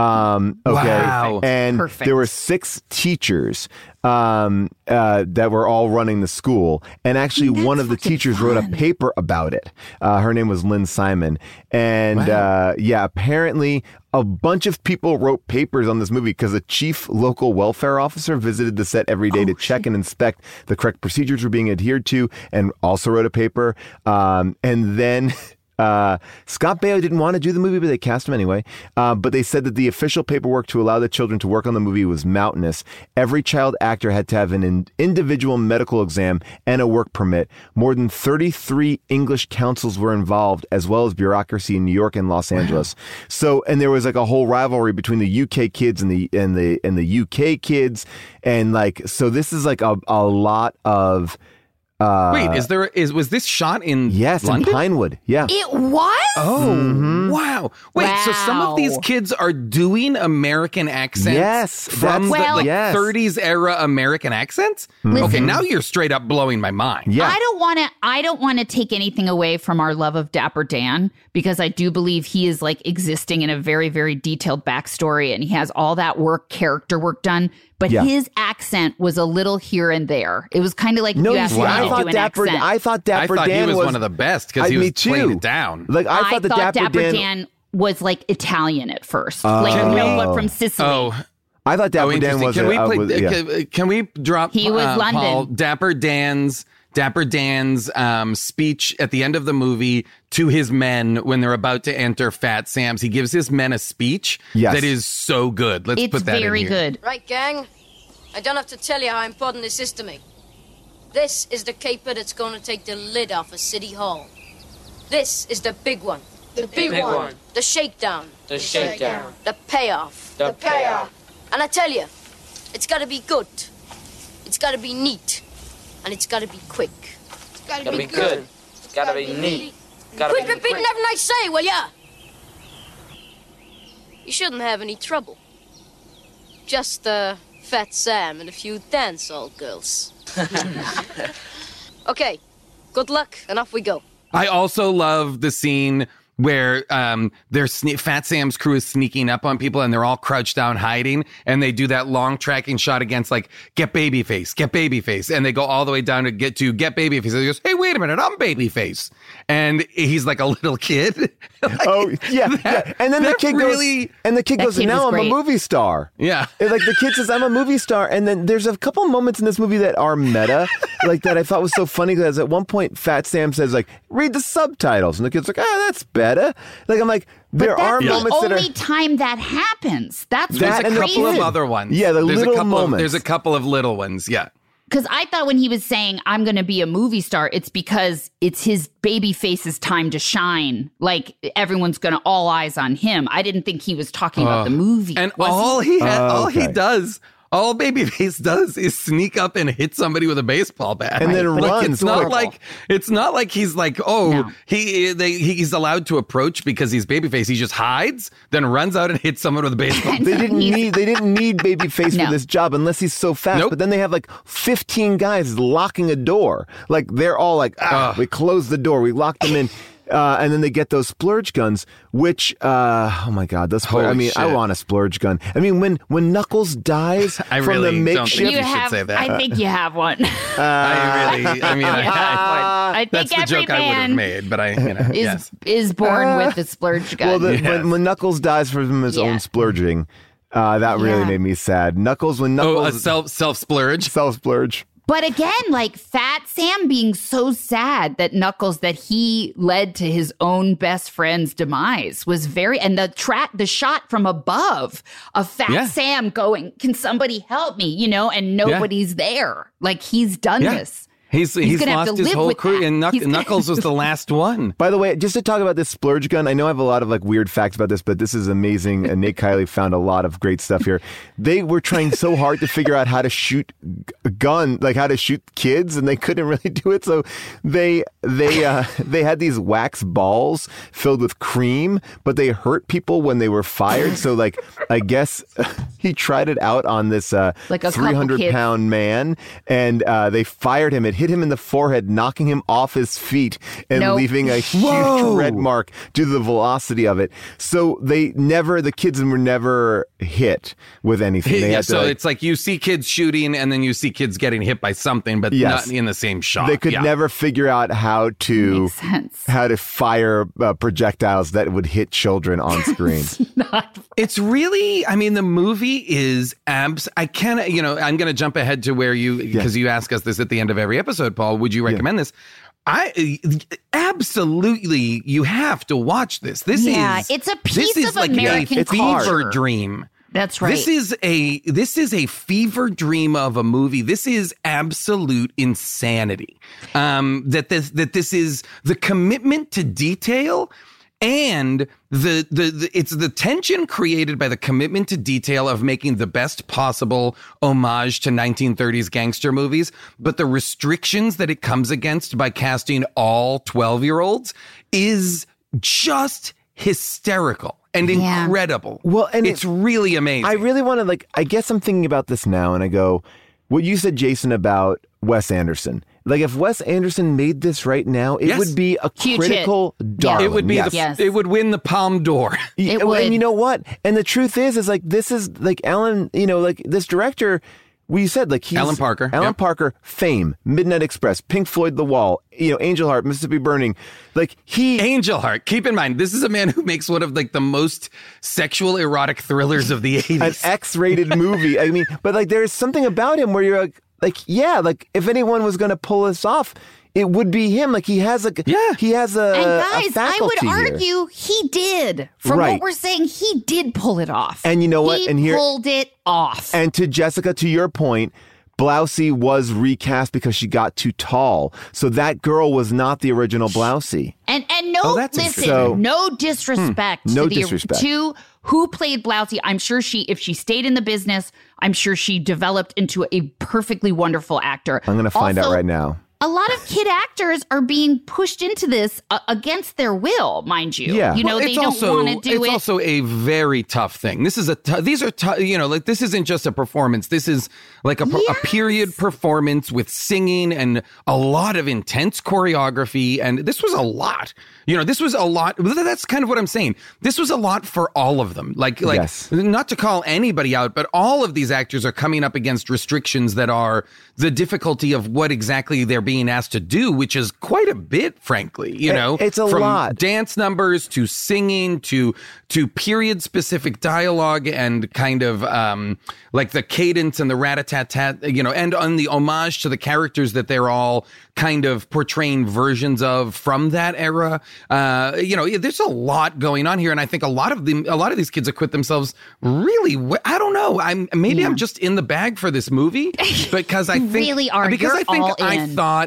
Um, okay. Wow. And Perfect. there were six teachers um, uh, that were all running the school. And actually, That's one of the fucking teachers wrote a paper about it. Uh, her name was Lynn Simon. And uh, yeah, apparently, a bunch of people wrote papers on this movie because a chief local welfare officer visited the set every day Oh, day to check and inspect the correct procedures were being adhered to and also wrote a paper. Um, and then. Uh, Scott Baio didn't want to do the movie, but they cast him anyway. Uh, but they said that the official paperwork to allow the children to work on the movie was mountainous. Every child actor had to have an in- individual medical exam and a work permit. More than 33 English councils were involved, as well as bureaucracy in New York and Los Angeles. So, and there was like a whole rivalry between the UK kids and the and the and the UK kids, and like so. This is like a a lot of. Uh, Wait, is there is was this shot in yes, in Pinewood. Yeah. it was. Oh, Mm-hmm. wow. Wait, so some of these kids are doing American accents Yes, from the Well- like, yes. 30s era American accents? Okay, now you're straight up blowing my mind. Yeah. I don't want to. I don't want to take anything away from our love of Dapper Dan because I do believe he is like existing in a very, very detailed backstory, and he has all that work, character work done. But Yeah. his accent was a little here and there. It was kind of like No, you you asked see, I to do thought an Dapper. accent. I thought I Dapper thought Dan he was, one of the best because I- he me was playing too. it down. Like I I thought the thought Dapper, Dan. Dan was like Italian at first, like Can real, from Sicily. Oh, I thought Dapper oh, Dan was. Can a- we uh, was- yeah. can, can we drop? He was uh, London. Paul, Dapper Dan's Dapper Dan's um, speech at the end of the movie to his men when they're about to enter Fat Sam's. He gives his men a speech Yes. that is so good. Let's it's put that very in here. good. Right, gang? I don't have to tell you how important this is to me. This is the caper that's going to take the lid off of City Hall. This is the big one. The big one. The shakedown. The shakedown. The payoff. The payoff. And I tell you, it's got to be good. It's got to be neat. And it's got to be quick. It's got Gotta be good. Gotta be neat. Gotta Quit be repeating everything I say, will ya? You shouldn't have any trouble. Just, uh, Fat Sam and a few dancehall girls. okay, good luck, and off we go. I also love the scene where um their sne- Fat Sam's crew is sneaking up on people and they're all crouched down hiding and they do that long tracking shot against like get babyface, get babyface and they go all the way down to get to get babyface. And he goes, "Hey, wait a minute, I'm babyface." And he's like a little kid. Like, Oh yeah, that- yeah. and then the kid really goes, and the kid goes, kid "Now I'm great. a movie star." Yeah. And, like the kid says, "I'm a movie star," and then there's a couple moments in this movie that are meta, like that I thought was so funny because at one point Fat Sam says, "Like read the subtitles," and the kid's like, "Ah, that's better." Like I'm like, there but are that's the moments that only time that happens. That's That There's a and couple of other ones. Yeah, the there's little a couple moments. Of, there's a couple of little ones. Yeah. Because I thought when he was saying, I'm going to be a movie star, it's because it's his baby face's time to shine. Like everyone's going to all eyes on him. I didn't think he was talking about the movie. And all he, had, Oh, all he okay. does, all Babyface does is sneak up and hit somebody with a baseball bat, And then Like, runs. It's not Horrible. like it's not like he's like, oh, No. he they, he's allowed to approach because he's Babyface. He just hides, then runs out and hits someone with a baseball. bat. They didn't need they didn't need Babyface No. for this job unless he's so fast. Nope. But then they have like 15 guys locking a door. Like they're all like, ah, Ugh. we close the door, we lock them in. Uh, and then they get those splurge guns, which, uh, oh my God, those. Splurge, I Holy mean, I want a splurge gun. I mean, when when Knuckles dies I from really the don't makeshift, think you should have, say that. I think you have one. I really, I mean, I, I think that's the every joke I would have made, but I, you know, is yes. is born with a splurge gun. well, the, Yes. when, when Knuckles dies from his Yeah. own splurging, uh, that really Yeah. made me sad. Knuckles, when Oh, Knuckles a self self splurge. self splurge. But again, like Fat Sam being so sad that Knuckles that he led to his own best friend's demise was very and the track the shot from above of Fat Yeah. Sam going, Can somebody help me? You know, and nobody's there. Like he's done Yeah. this. He's He's he's, lost his whole crew, that. and Knuck- Knuckles was the last one. By the way, just to talk about this splurge gun, I know I have a lot of like weird facts about this, but this is amazing. And Nate Kiley found a lot of great stuff here. They were trying so hard to figure out how to shoot a gun, like how to shoot kids, and they couldn't really do it. So they they uh, they had these wax balls filled with cream, but they hurt people when they were fired. So like I guess he tried it out on this uh, Like a three hundred pound man, and uh, they fired him. It hit him in the forehead, knocking him off his feet and Nope. leaving a huge Whoa. red mark due to the velocity of it. So they never, the kids were never hit with anything. They Yeah, had to, so like- it's like you see kids shooting, and then you see kids getting hit by something, but Yes. not in the same shot. they could Yeah. never figure out how to sense. how to fire uh, projectiles that would hit children on screen. It's really, I mean, the movie is abs. I can't, you know, I'm going to jump ahead to where you, because you ask us this at the end of every episode, Paul. Would you recommend this? I absolutely, you have to watch this. This Yeah, is it's a this piece is of like American a fever culture. dream. That's right. This is a this is a fever dream of a movie. This is absolute insanity. Um, that this that this is the commitment to detail and the, the the it's the tension created by the commitment to detail of making the best possible homage to 1930s gangster movies, but the restrictions that it comes against by casting all 12 year olds is just hysterical and Yeah. incredible. Well, and it's it- really amazing. I really want to like. I guess I'm thinking about this now, and I go, what you said, Jason, about Wes Anderson. Like, if Wes Anderson made this right now, it Yes. would be a Huge critical Yeah. darling. it would be Yes. the Yes. it would win the Palme d'Or. It and would. you know what? And the truth is, is like this is like Alan. You know, like this director. We said like he's Alan Parker, Alan yep. Parker, Fame, Midnight Express, Pink Floyd, The Wall. You know, Angel Heart, Mississippi Burning. Like he. Angel Heart. Keep in mind, this is a man who makes one of like the most sexual erotic thrillers of the age. an X-rated movie. I mean, but like there's something about him where you're like, like yeah, like if anyone was going to pull this off, it would be him. Like he has a Yeah. he has a and guys, I would faculty here. argue he did. From Right. what we're saying, he did pull it off. And you know what? He And here- pulled it off. And to Jessica, to your point, Blousey was recast because she got too tall. So that girl was not the original Blousey. No, Oh, listen. So- no disrespect. Hmm. No to the, disrespect. to who played Blousey. I'm sure she, if she stayed in the business, I'm sure she developed into a perfectly wonderful actor. I'm going to find out right now. A lot of kid actors are being pushed into this uh, against their will, mind you. Yeah. You know, Well, they it's don't also, want to do it's it. It's also a very tough thing. This is a t- these are t- you know like this isn't just a performance. This is like a, per- a period performance with singing and a lot of intense choreography. And this was a lot. You know, this was a lot. That's kind of what I'm saying. This was a lot for all of them. Like like Yes. not to call anybody out, but all of these actors are coming up against restrictions that are the difficulty of what exactly they're being asked to do, which is quite a bit, frankly. You It- know, it's a from lot. dance numbers to singing to to period specific dialogue and kind of um like the cadence and the rat-a-tat-tat you know and on the homage to the characters that they're all kind of portraying versions of from that era uh you know there's a lot going on here and i think a lot of them a lot of these kids acquit themselves really we- i don't know i'm maybe i'm just in the bag for this movie because i think really are. because You're i think i thought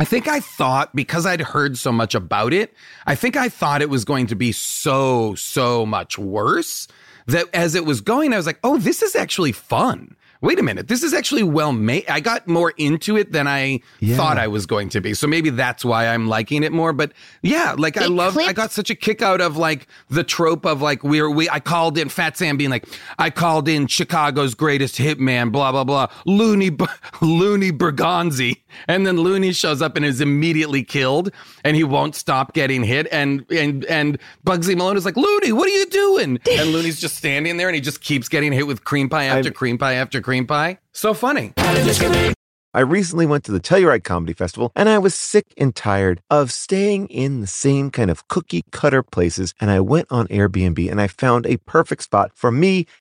I think I thought because I'd heard so much about it, I think I thought it was going to be so, so much worse that as it was going, I was like, oh, this is actually fun. Wait a minute. This is actually well made. I got more into it than I Yeah. thought I was going to be. So maybe that's why I'm liking it more. But yeah, like I love, I got such a kick out of like the trope of like we're, we, I called in Fat Sam being like, I called in Chicago's greatest hitman, blah, blah, blah, Looney, Looney Bergonzi. And then Looney shows up and is immediately killed and he won't stop getting hit. And, and, and Bugsy Malone is like, Looney, what are you doing? And Looney's just standing there and he just keeps getting hit with cream pie after I'm- cream pie after cream pie. So funny. I recently went to the Telluride Comedy Festival and I was sick and tired of staying in the same kind of cookie cutter places. And I went on Airbnb and I found a perfect spot for me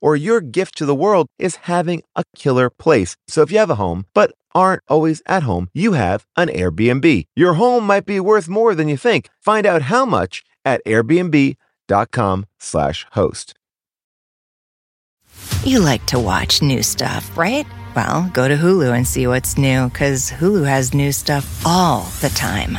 or your gift to the world is having a killer place. So if you have a home, but aren't always at home, you have an Airbnb. Your home might be worth more than you think. Find out how much at airbnb.com slash host. You like to watch new stuff, right? Well, go to Hulu and see what's new, because Hulu has new stuff all the time.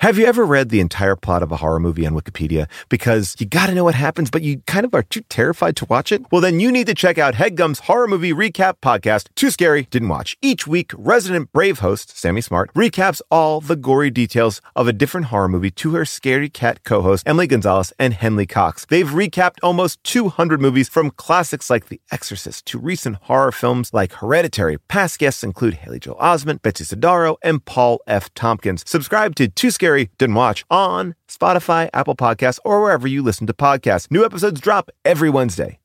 Have you ever read the entire plot of a horror movie on Wikipedia? Because you gotta know what happens, but you kind of are too terrified to watch it? Well, then you need to check out HeadGum's horror movie recap podcast, Too Scary, Didn't Watch. Each week, resident Brave host, Sammy Smart, recaps all the gory details of a different horror movie to her Scary Cat co-host, Emily Gonzalez and Henley Cox. They've recapped almost 200 movies from classics like The Exorcist to recent horror films like Hereditary. Past guests include Haley Joel Osment, Betsy Sidaro, and Paul F. Tompkins. Subscribe to Too Scary, Didn't Watch on Spotify, Apple Podcasts, or wherever you listen to podcasts. New episodes drop every Wednesday.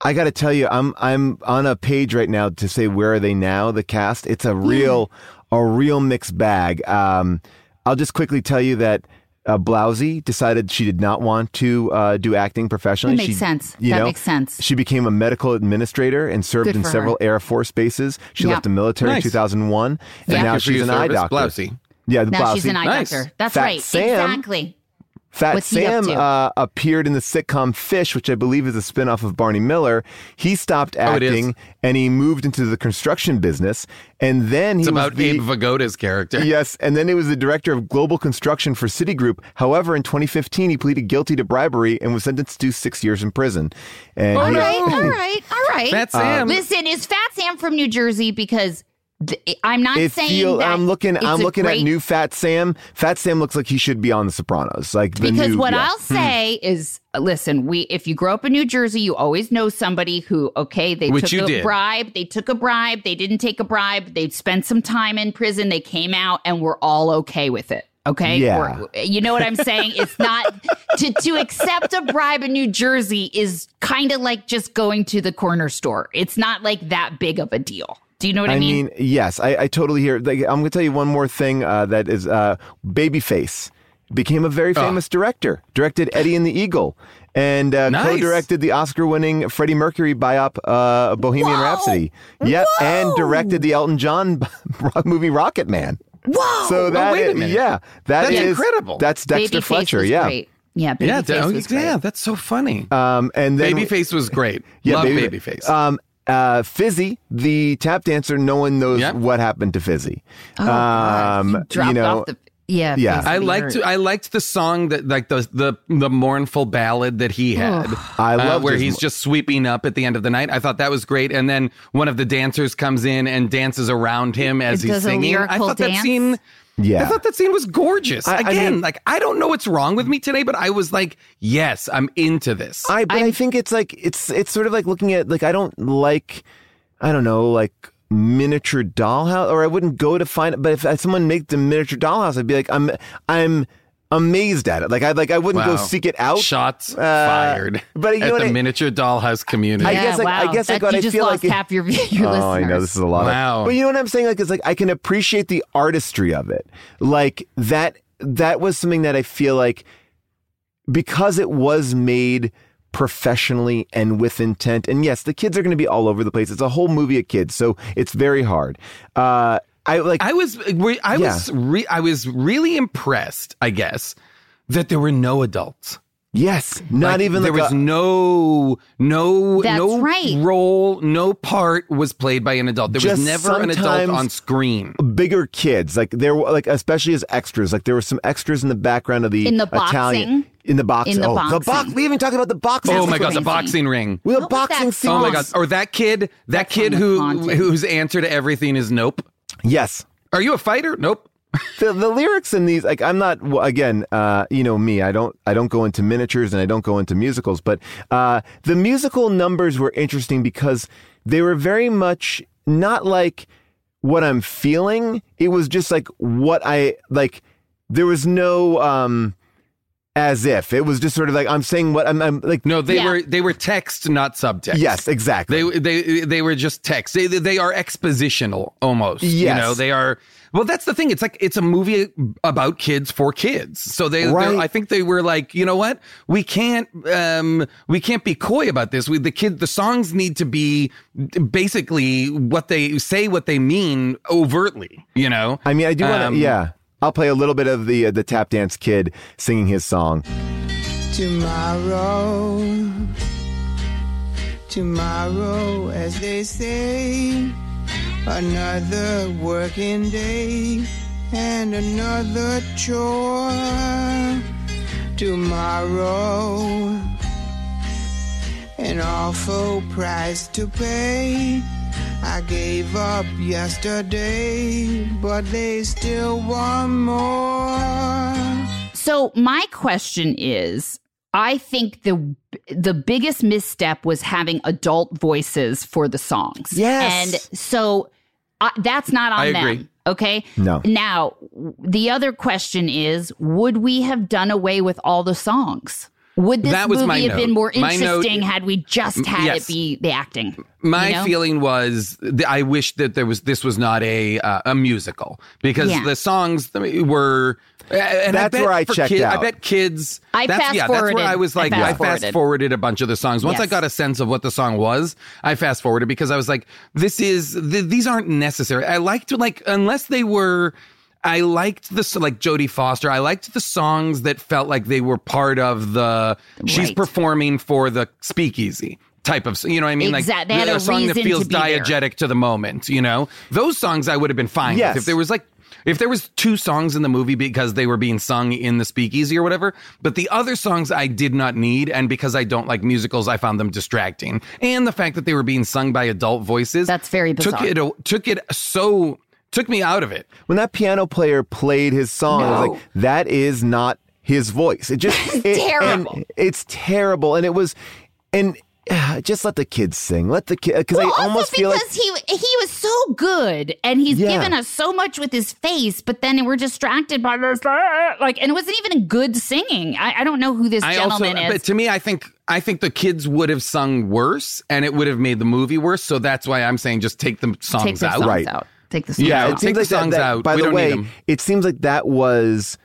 I got to tell you, I'm I'm on a page right now to say where are they now? The cast. It's a real a real mixed bag. Um, I'll just quickly tell you that uh, Blousey decided she did not want to uh, do acting professionally. That makes She- sense. You That know, makes sense. She became a medical administrator and served in several her. Air Force bases. She Yeah. left the military in 2001, and Thank now you for she's your an eye service, doctor. Blousey. Yeah, the Now she's Blousey. an eye Nice. doctor. That's Fat right. Sam- Exactly. Fat What's Sam uh, appeared in the sitcom Fish, which I believe is a spinoff of Barney Miller. He stopped Oh, acting and he moved into the construction business. And then he It's was about the, Abe Vigoda's character. Yes, and then he was the director of global construction for Citigroup. However, in 2015, he pleaded guilty to bribery and was sentenced to six years in prison. And All he- right, all right, all right. Fat Sam. Listen, is Fat Sam from New Jersey? Because th- I'm not It saying feel, that I'm looking. I'm looking great- at new Fat Sam. Fat Sam looks like he should be on The Sopranos. Like the because new- what yeah. I'll hmm. say is, listen, we if you grow up in New Jersey, you always know somebody who, okay, they Which took a did. bribe, they took a bribe, they didn't take a bribe, they spent some time in prison, they came out, and we're all okay with it. Okay. Yeah. Or- you know what I'm saying? It's not to, to accept a bribe in New Jersey is kind of like just going to the corner store. It's not like that big of a deal. Do you know what I, I mean, yes, I, I totally hear. Like, I'm going to tell you one more thing uh, that is uh, Babyface became a very famous director. Directed Eddie and the Eagle, and uh, Nice. co-directed the Oscar-winning Freddie Mercury biop uh, Bohemian Rhapsody. Yep, and directed the Elton John movie Rocket Man. Whoa! So that wait a is- yeah, that That's is- incredible. That's Dexter Babyface Fletcher. was Yeah. great. Yeah. Yeah, Babyface oh, was great. yeah, that's so funny. Um, and then Babyface was great. Yeah, Love Baby- Babyface. Um, uh, Fizzy, the tap dancer. No one knows Yep. what happened to Fizzy. Oh, um, He dropped you know, off the. Yeah. Yeah. I liked heard. I liked the song that like the the the mournful ballad that he had. I uh, loved where his he's mo- just sweeping up at the end of the night. I thought that was great. And then one of the dancers comes in and dances around him as It he's does singing. I lyrical thought that scene. Yeah. I thought that scene was gorgeous. I- I Again, mean- like I don't know what's wrong with me today, but I was like, yes, I'm into this. I but I think it's like it's it's sort of like looking at like I don't like I don't know like miniature dollhouse or I wouldn't go to find it but if someone made the miniature dollhouse I'd be like I'm I'm amazed at it like I like I wouldn't go seek it out Shots Uh, fired. but you know at what the I- miniature dollhouse community. I Yeah, guess, like, I wow. guess, like, That- what you I just feel lost like- half your, your oh listeners. I know this is a lot Wow. of but you know what I'm saying like it's like I can appreciate the artistry of it like that that was something that I feel like because it was made professionally and with intent. And yes, the kids are going to be all over the place. It's a whole movie of kids, so it's very hard. Uh, I like. I was re- I Yeah. was re- I was really impressed, I guess, that there were no adults. yes, not even Like, even there like was a- no no That's no right. role, no part was played by an adult. There was never an adult on screen. bigger kids like there were like especially as extras like there were some extras in the background of the In the Italian boxing? in the boxing In the oh the box we even talked about the boxing Oh my That's god, the boxing ring. we have boxing that scenes Oh my god, or that kid, that That kid who haunting. whose answer to everything is nope. Yes Are you a fighter? Nope. the, the lyrics in these like i'm not again uh you know me i don't i don't go into miniatures and i don't go into musicals but uh the musical numbers were interesting because they were very much not like what i'm feeling it was just like what i like there was no um as if it was just sort of like i'm saying what i'm, I'm like No, they Yeah. were they were text, not subtext. yes exactly They they they were just text. They they are expositional almost. You know, they are well that's the thing. It's like it's a movie about kids for kids. So they Right. I think they were like, you know what? We can't um we can't be coy about this. We the kid the songs need to be basically what they say what they mean overtly, you know? i mean i do want to Um, yeah i'll play a little bit of the uh, the tap dance kid singing his song Tomorrow, tomorrow, as they say, another working day and another chore. Tomorrow, an awful price to pay. I gave up yesterday, but they still want more. So my question is, I think the the biggest misstep was having adult voices for the songs. Yes. and so uh, that's not on I them. agree. Okay. No. Now the other question is, would we have done away with all the songs? Would this That was my movie have been more My note- interesting had we just had Yes. it be the acting? My you know? feeling was th- I wish that there was this was not a uh, a musical because Yeah. the songs were. And That's I bet where I for checked kid- out. I bet kids. I that's, yeah, that's where fast-forwarded. I was like, I fast fast-forwarded. forwarded a bunch of the songs. Once I got a sense of what the song was, I fast forwarded because I was like, this is th- these aren't necessary. I liked like unless they were. I liked the like Jodie Foster. I liked the songs that felt like they were part of the. She's performing for the speakeasy type of. You know what I mean? Exact- they Like had a song that feels to be there. to the moment. You know, those songs I would have been fine Yes. with if there was like. If there was two songs in the movie because they were being sung in the speakeasy or whatever, but the other songs I did not need, and because I don't like musicals, I found them distracting. And the fact that they were being sung by adult voices, That's very took it took it so took me out of it. when that piano player played his song, I was like, that is not his voice. It just it, terrible. it's terrible, and it was, and ah, just let the kids sing. Let the kid because Well, I almost also feel like because he he was so good and he's Yeah. given us so much with his face, but then we're distracted by this uh, like, and it wasn't even good singing. I, I don't know who this I also, gentleman but is. to me, I think I think the kids would have sung worse, and it would have made the movie worse. So that's why I'm saying just take the songs Take out. songs Right. out. Take the songs Yeah, it out. take seems the like that- songs that- out. By We the don't need way, them. it seems like that was,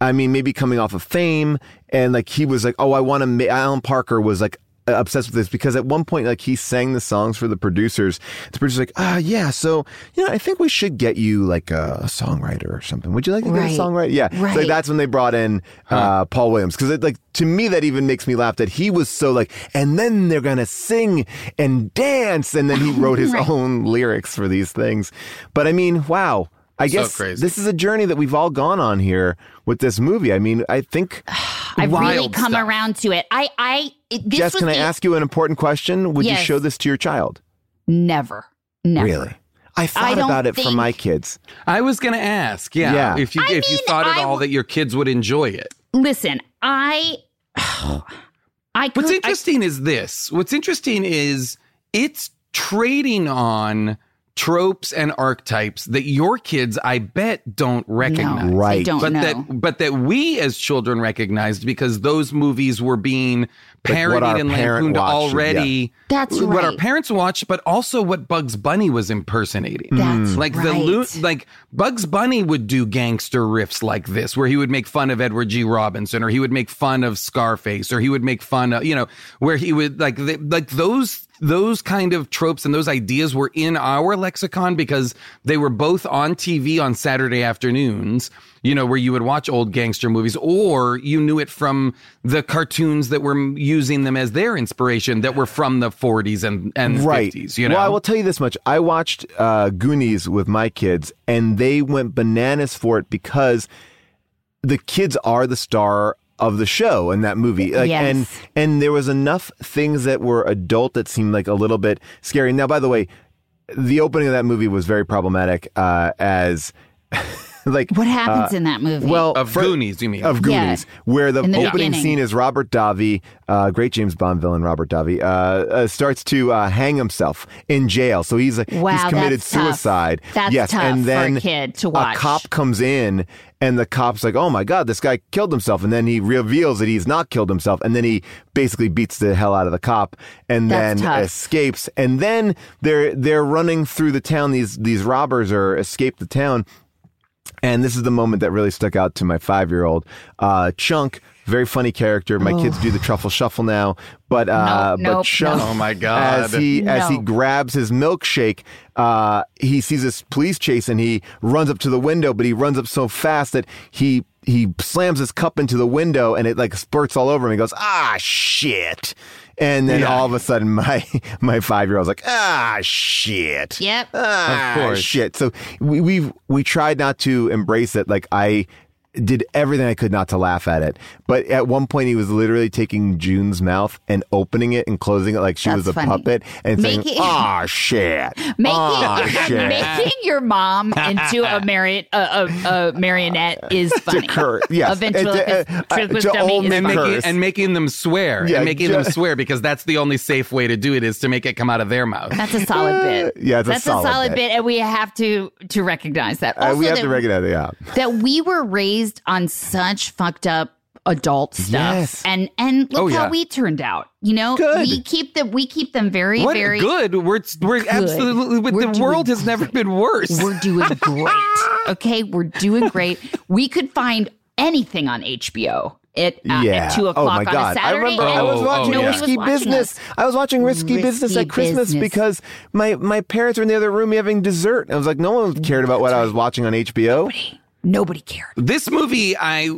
I mean, maybe coming off of fame, and like he was like, oh, I want to. Ma-. Alan Parker was like obsessed with this because at one point, like he sang the songs for the producers. The producers like, ah, yeah, so you know, I think we should get you like a, songwriter or something. Would you like to get Right. a songwriter? Yeah, So, like that's when they brought in uh, Paul Williams because it like to me that even makes me laugh that he was so like, and then they're gonna sing and dance, and then he wrote his Right. own lyrics for these things. But I mean, wow. I guess crazy. this is a journey that we've all gone on here with this movie. I mean, I think I've really come stuff. around to it. I, I, it, this Jess, was can I the- ask you an important question? Would you show this to your child? Never, never. Really? I thought I don't about it for my kids. I was going to ask, yeah, Yeah. if you I if you thought at I all that your kids would enjoy it. Listen, I, I. What's could- I- interesting is this. What's interesting is it's trading on tropes and archetypes that your kids, I bet, don't recognize. no, Right. They don't but know. that but that we as children recognized because those movies were being Like parodied and parent lampooned watched, already. That's what our parents watched, but also what Bugs Bunny was impersonating. That's mm. like the right. lo- like Bugs Bunny would do gangster riffs like this, where he would make fun of Edward G. Robinson, or he would make fun of Scarface, or he would make fun of you know where he would like the, like those those kind of tropes and those ideas were in our lexicon because they were both on TV on Saturday afternoons. You know where you would watch old gangster movies, or you knew it from the cartoons that were using them as their inspiration that were from the 40s and and right. 50s. You know, Well, I will tell you this much. I watched uh, Goonies with my kids, and they went bananas for it because the kids are the star of the show and that movie. Like, Yes. And and there was enough things that were adult that seemed like a little bit scary. Now, by the way, the opening of that movie was very problematic. Uh, as like What happens uh, in that movie? Well, of for- Goonies, you mean? of Yeah. Goonies, where the, the opening beginning. scene is Robert Davi, uh, great James Bond villain Robert Davi, uh, uh, starts to uh, hang himself in jail. So he's like Wow, he's committed that's tough. suicide. That's yes, tough and for a then kid to watch. A cop comes in, and the cop's like, "Oh my god, this guy killed himself," and then he reveals that he's not killed himself, and then he basically beats the hell out of the cop, and That's then tough. escapes, and then they're they're running through the town. These these robbers are escape the town. And this is the moment that really stuck out to my five year old. Uh, Chunk, very funny character. My kids do the truffle shuffle now, but uh, Nope, but nope, Chunk, nope. Oh my God. as he as he grabs his milkshake, uh, he sees this police chase and he runs up to the window, but he runs up so fast that he he slams his cup into the window and it like spurts all over him. He goes, ah shit. And then Yeah. all of a sudden, my my five year old's like, ah, shit. Yep. Ah, Of course. shit. So we we we tried not to embrace it. Like I did everything I could not to laugh at it. But at one point, he was literally taking June's mouth and opening it and closing it like she was a funny. puppet and saying, Making- ah, shit. making Ah, shit. making your mom into a, mari- a, a, a marionette is funny. cur- yes. A ventriloquist Uh, to- uh, ventriloquist to dummy and making, and making them swear Yeah, and making them swear because that's the only safe way to do it is to make it come out of their mouth. That's a solid bit. Yeah, it's a that's solid bit. bit. and we have to to recognize that. Uh, Also, we have that, to recognize it. Yeah. that we were raised on such fucked up adult stuff, Yes. and and look Oh, how yeah. we turned out. You know, Good. we keep them we keep them very what very good? We're we're absolutely. We're the world has never been worse. We're doing great. Okay, we're doing great. We could find anything on HBO at, uh, yeah. at two oh o'clock my on a Saturday. I remember I Oh, was oh, watching yeah. Nobody was Risky Business. us. I was watching Risky, Business at Christmas Business. because my, my parents were in the other room having dessert. I was like, no one cared about what I was watching on HBO. Nobody cared. this movie i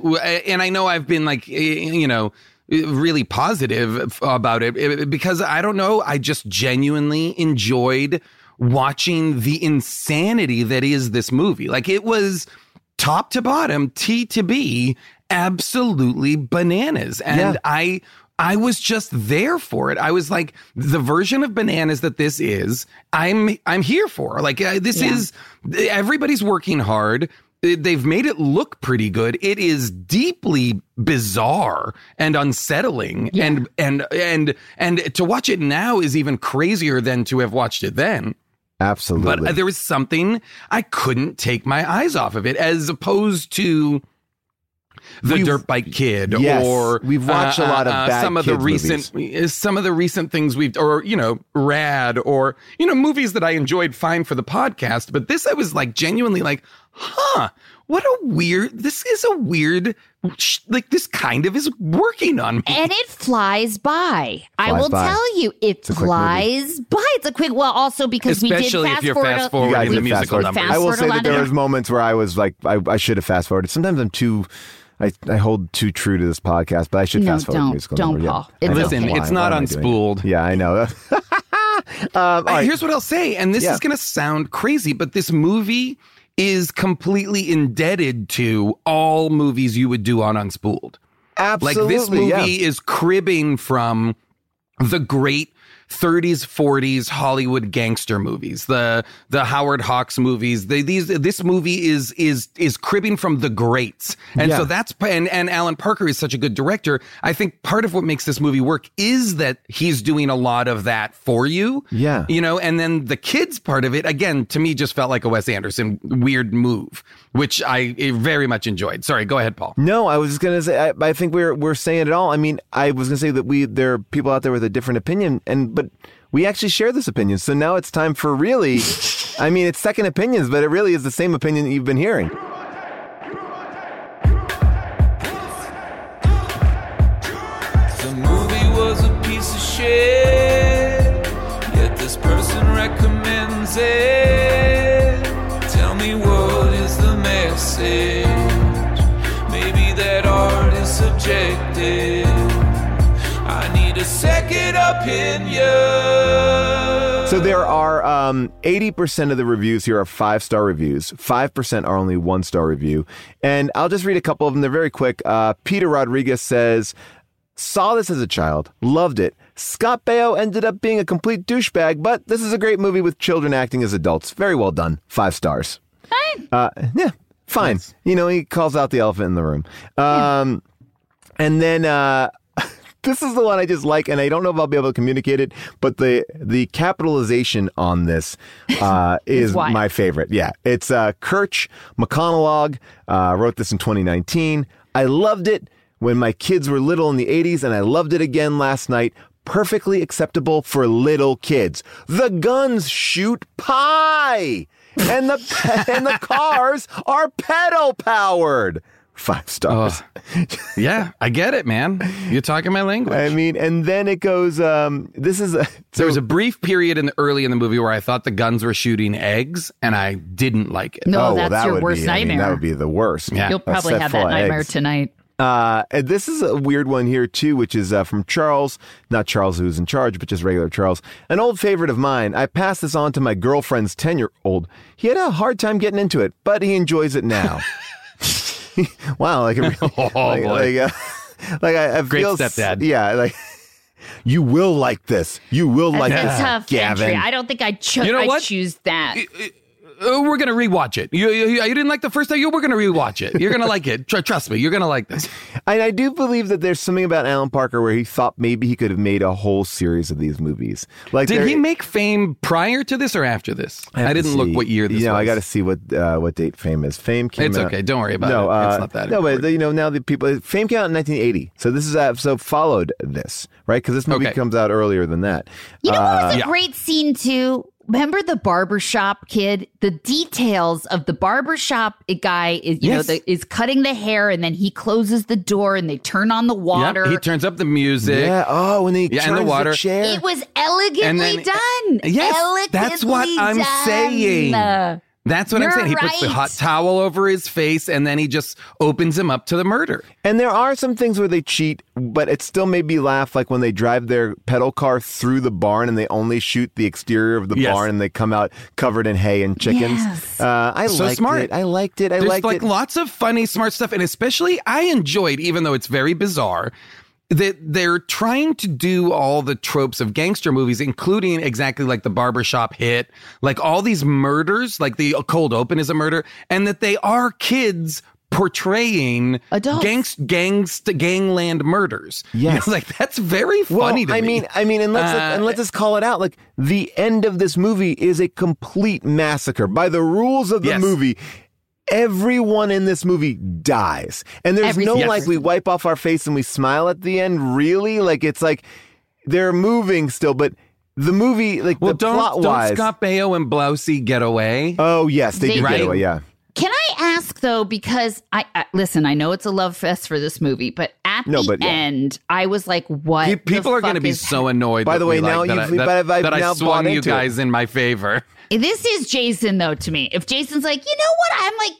and i know i've been like you know really positive about it eh, because i don't know i just genuinely enjoyed watching the insanity that is this movie like it was top to bottom t to b absolutely bananas and Yeah. i I was just there for it. I was like the version of bananas that this is. I'm I'm here for. Like uh, this Yeah. is everybody's working hard. They've made it look pretty good. It is deeply bizarre and unsettling, and and and and to watch it now is even crazier than to have watched it then. Absolutely. But uh, there was something I couldn't take my eyes off of it, as opposed to the We've- Dirt Bike Kid, Yes, or we've watched a lot of bad some of the recent, uh, some of the recent things we've, or you know, Rad, or you know, movies that I enjoyed fine for the podcast. But this, I was like genuinely like, huh, what a weird. This is a weird, like this kind of is working on me. And it flies by. I will by. tell you, it a quick movie. flies by. It's a quick. Well, also because we did Especially if fast you're forward. fast forward You in the fast musical forward. numbers. Fast I will say that there was moments where I was like, I, I should have fast forwarded. Sometimes I'm too, I, I hold too true to this podcast, but I should No, fast forward. don't. musical Don't, number. Paul. I It's know. Listen, Why? it's not Why am I doing it? unspooled. Yeah, I know. um, all Uh, right. Here's what I'll say, and this Yeah. is going to sound crazy, but this movie is completely indebted to all movies you would do on Unspooled. Absolutely. like this movie yeah. is cribbing from the great 30s 40s Hollywood gangster movies the the Howard Hawks movies they, these this movie is is is cribbing from the greats and Yeah. so that's and and Alan Parker is such a good director I think part of what makes this movie work is that he's doing a lot of that for you Yeah. you know and then the kids part of it again to me just felt like a Wes Anderson weird move which I very much enjoyed sorry go ahead Paul No, I was just gonna say. I, I think we're we're saying it all. I mean, I was gonna say that we there are people out there with a different opinion, and but we actually share this opinion. So now it's time for really. I mean, it's second opinions, but it really is the same opinion that you've been hearing. The movie was a piece of shit, yet this person recommends it. Tell me what is the message? Maybe that art is subjective. I need a second opinion. So there are um, 80% of the reviews here are five star reviews. 5% are only one star review. And I'll just read a couple of them. They're very quick. Uh, Peter Rodriguez says, Saw this as a child, loved it. Scott Baio ended up being a complete douchebag, but this is a great movie with children acting as adults. Very well done. Five stars. Uh, yeah, fine. You know, he calls out the elephant in the room. Um, And then uh, this is the one I just like, and I don't know if I'll be able to communicate it, but the the capitalization on this uh, is my favorite. Yeah, it's uh, Kirch McConnellog uh, wrote this in 2019. I loved it when my kids were little in the 80s, and I loved it again last night. Perfectly acceptable for little kids. The guns shoot pie, and the and the cars are pedal powered. Five stars. yeah I get it man you're talking my language I mean, and then it goes. Um, this is a There was a brief period in the early in the movie where I thought the guns were shooting eggs, and I didn't like it. No, oh, well, that's that your would worst be, I mean, nightmare. that would be the worst. Yeah. You'll probably have that nightmare eggs. tonight. Uh, and this is a weird one here too, which is uh, from Charles, not Charles who's in charge, but just regular Charles, an old favorite of mine. I passed this on to my girlfriend's ten-year-old. He had a hard time getting into it, but he enjoys it now. wow, like, really, Oh, like, boy. like, uh, like I, I Great feel, stepdad. Yeah, like you will like this. You will like That's this, tough Gavin. entry. I don't think I cho- You know I what? choose that. Uh, we're gonna rewatch it. You, you, you didn't like the first time. You we're gonna rewatch it. You're gonna like it. Tr- trust me. You're gonna like this. And I do believe that there's something about Alan Parker where he thought maybe he could have made a whole series of these movies. Like, Did there- he make Fame prior to this or after this? I, have to didn't look what year this You know, was. I got to see what uh, what date Fame is. Fame came out. It's out. okay. Don't worry about no, it. Uh, It's not that No, but you know now the people Fame came out in 1980, so this is uh, so followed this right because this movie Okay. comes out earlier than that. You know what Uh, was a yeah. great scene too? Remember the barbershop kid? The details of the barbershop guy is you Yes. know the, is cutting the hair and then he closes the door and they turn on the Yep, water. he turns up the music. yeah. Oh, when he Yeah, and turns the water. chair. it was elegantly then- done. Yes, elegantly that's what I'm done. saying. That's what I'm saying. He puts the hot towel over his face and then he just opens him up to the murder. And there are some things where they cheat, but it still made me laugh. Like when they drive their pedal car through the barn and they only shoot the exterior of the Yes. barn and they come out covered in hay and chickens. Yes. Uh, I So liked smart. it. I liked it. I There's liked like it. lots of funny, smart stuff, and especially I enjoyed, even though it's very bizarre. That they're trying to do all the tropes of gangster movies, including exactly like the barbershop hit, like all these murders, like the cold open is a murder, and that they are kids portraying Adults. gangs, gangs, gangland murders. You know, Yes. like that's very funny to I me. mean, I mean, and let's Uh, and let's just call it out. Like the end of this movie is a complete massacre by the rules of the Yes. movie. Everyone in this movie dies, and there's Every no single like we wipe off our face and we smile at the end. Really, like it's like they're moving still, but the movie, like well, the don't, plot don't wise. Scott Baio and Blousey get away? oh yes, they, They did Right. get away. Yeah, Can I ask though, because I, I listen, I know it's a love fest for this movie, but at No, the but yeah. end, I was like, "What?" Pe- the People are going to fuck be so annoyed. By the way, now like, you've- I, but I've- I've that I now swung you into it. guys in my favor. This is Jason though to me. If Jason's like, you know what? I'm like,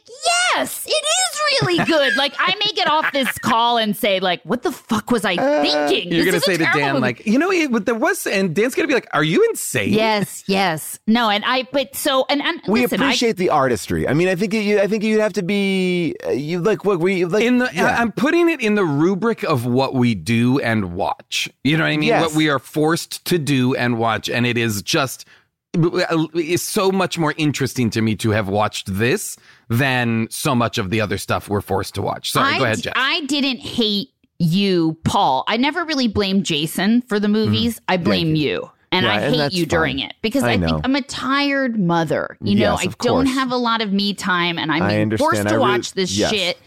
yes, it is really good. like I may get off this call and say, like, what the fuck was I thinking? You're This going to is say to Dan, movie." like, you know, it, but there was, and Dan's going to be like, are you insane? Yes, yes. No, and I but so and, and we listen, I- appreciate the artistry. I mean, I think you, I think you'd have to be uh, you like what we like In the, yeah. I'm putting it in the rubric of what we do and watch. You know what I mean? Yes. What we are forced to do and watch, and it is just Uh, it's so much more interesting to me to have watched this than so much of the other stuff we're forced to watch. Sorry, I, go ahead, Jess. I didn't hate you, Paul. I never really blamed Jason for the hmm. movies. I blame you. And Yeah, I hate that's you during it because I I, think I'm a tired mother. You know, I don't have a lot of me time and I'm I being understand. forced I to really- watch this yes. shit.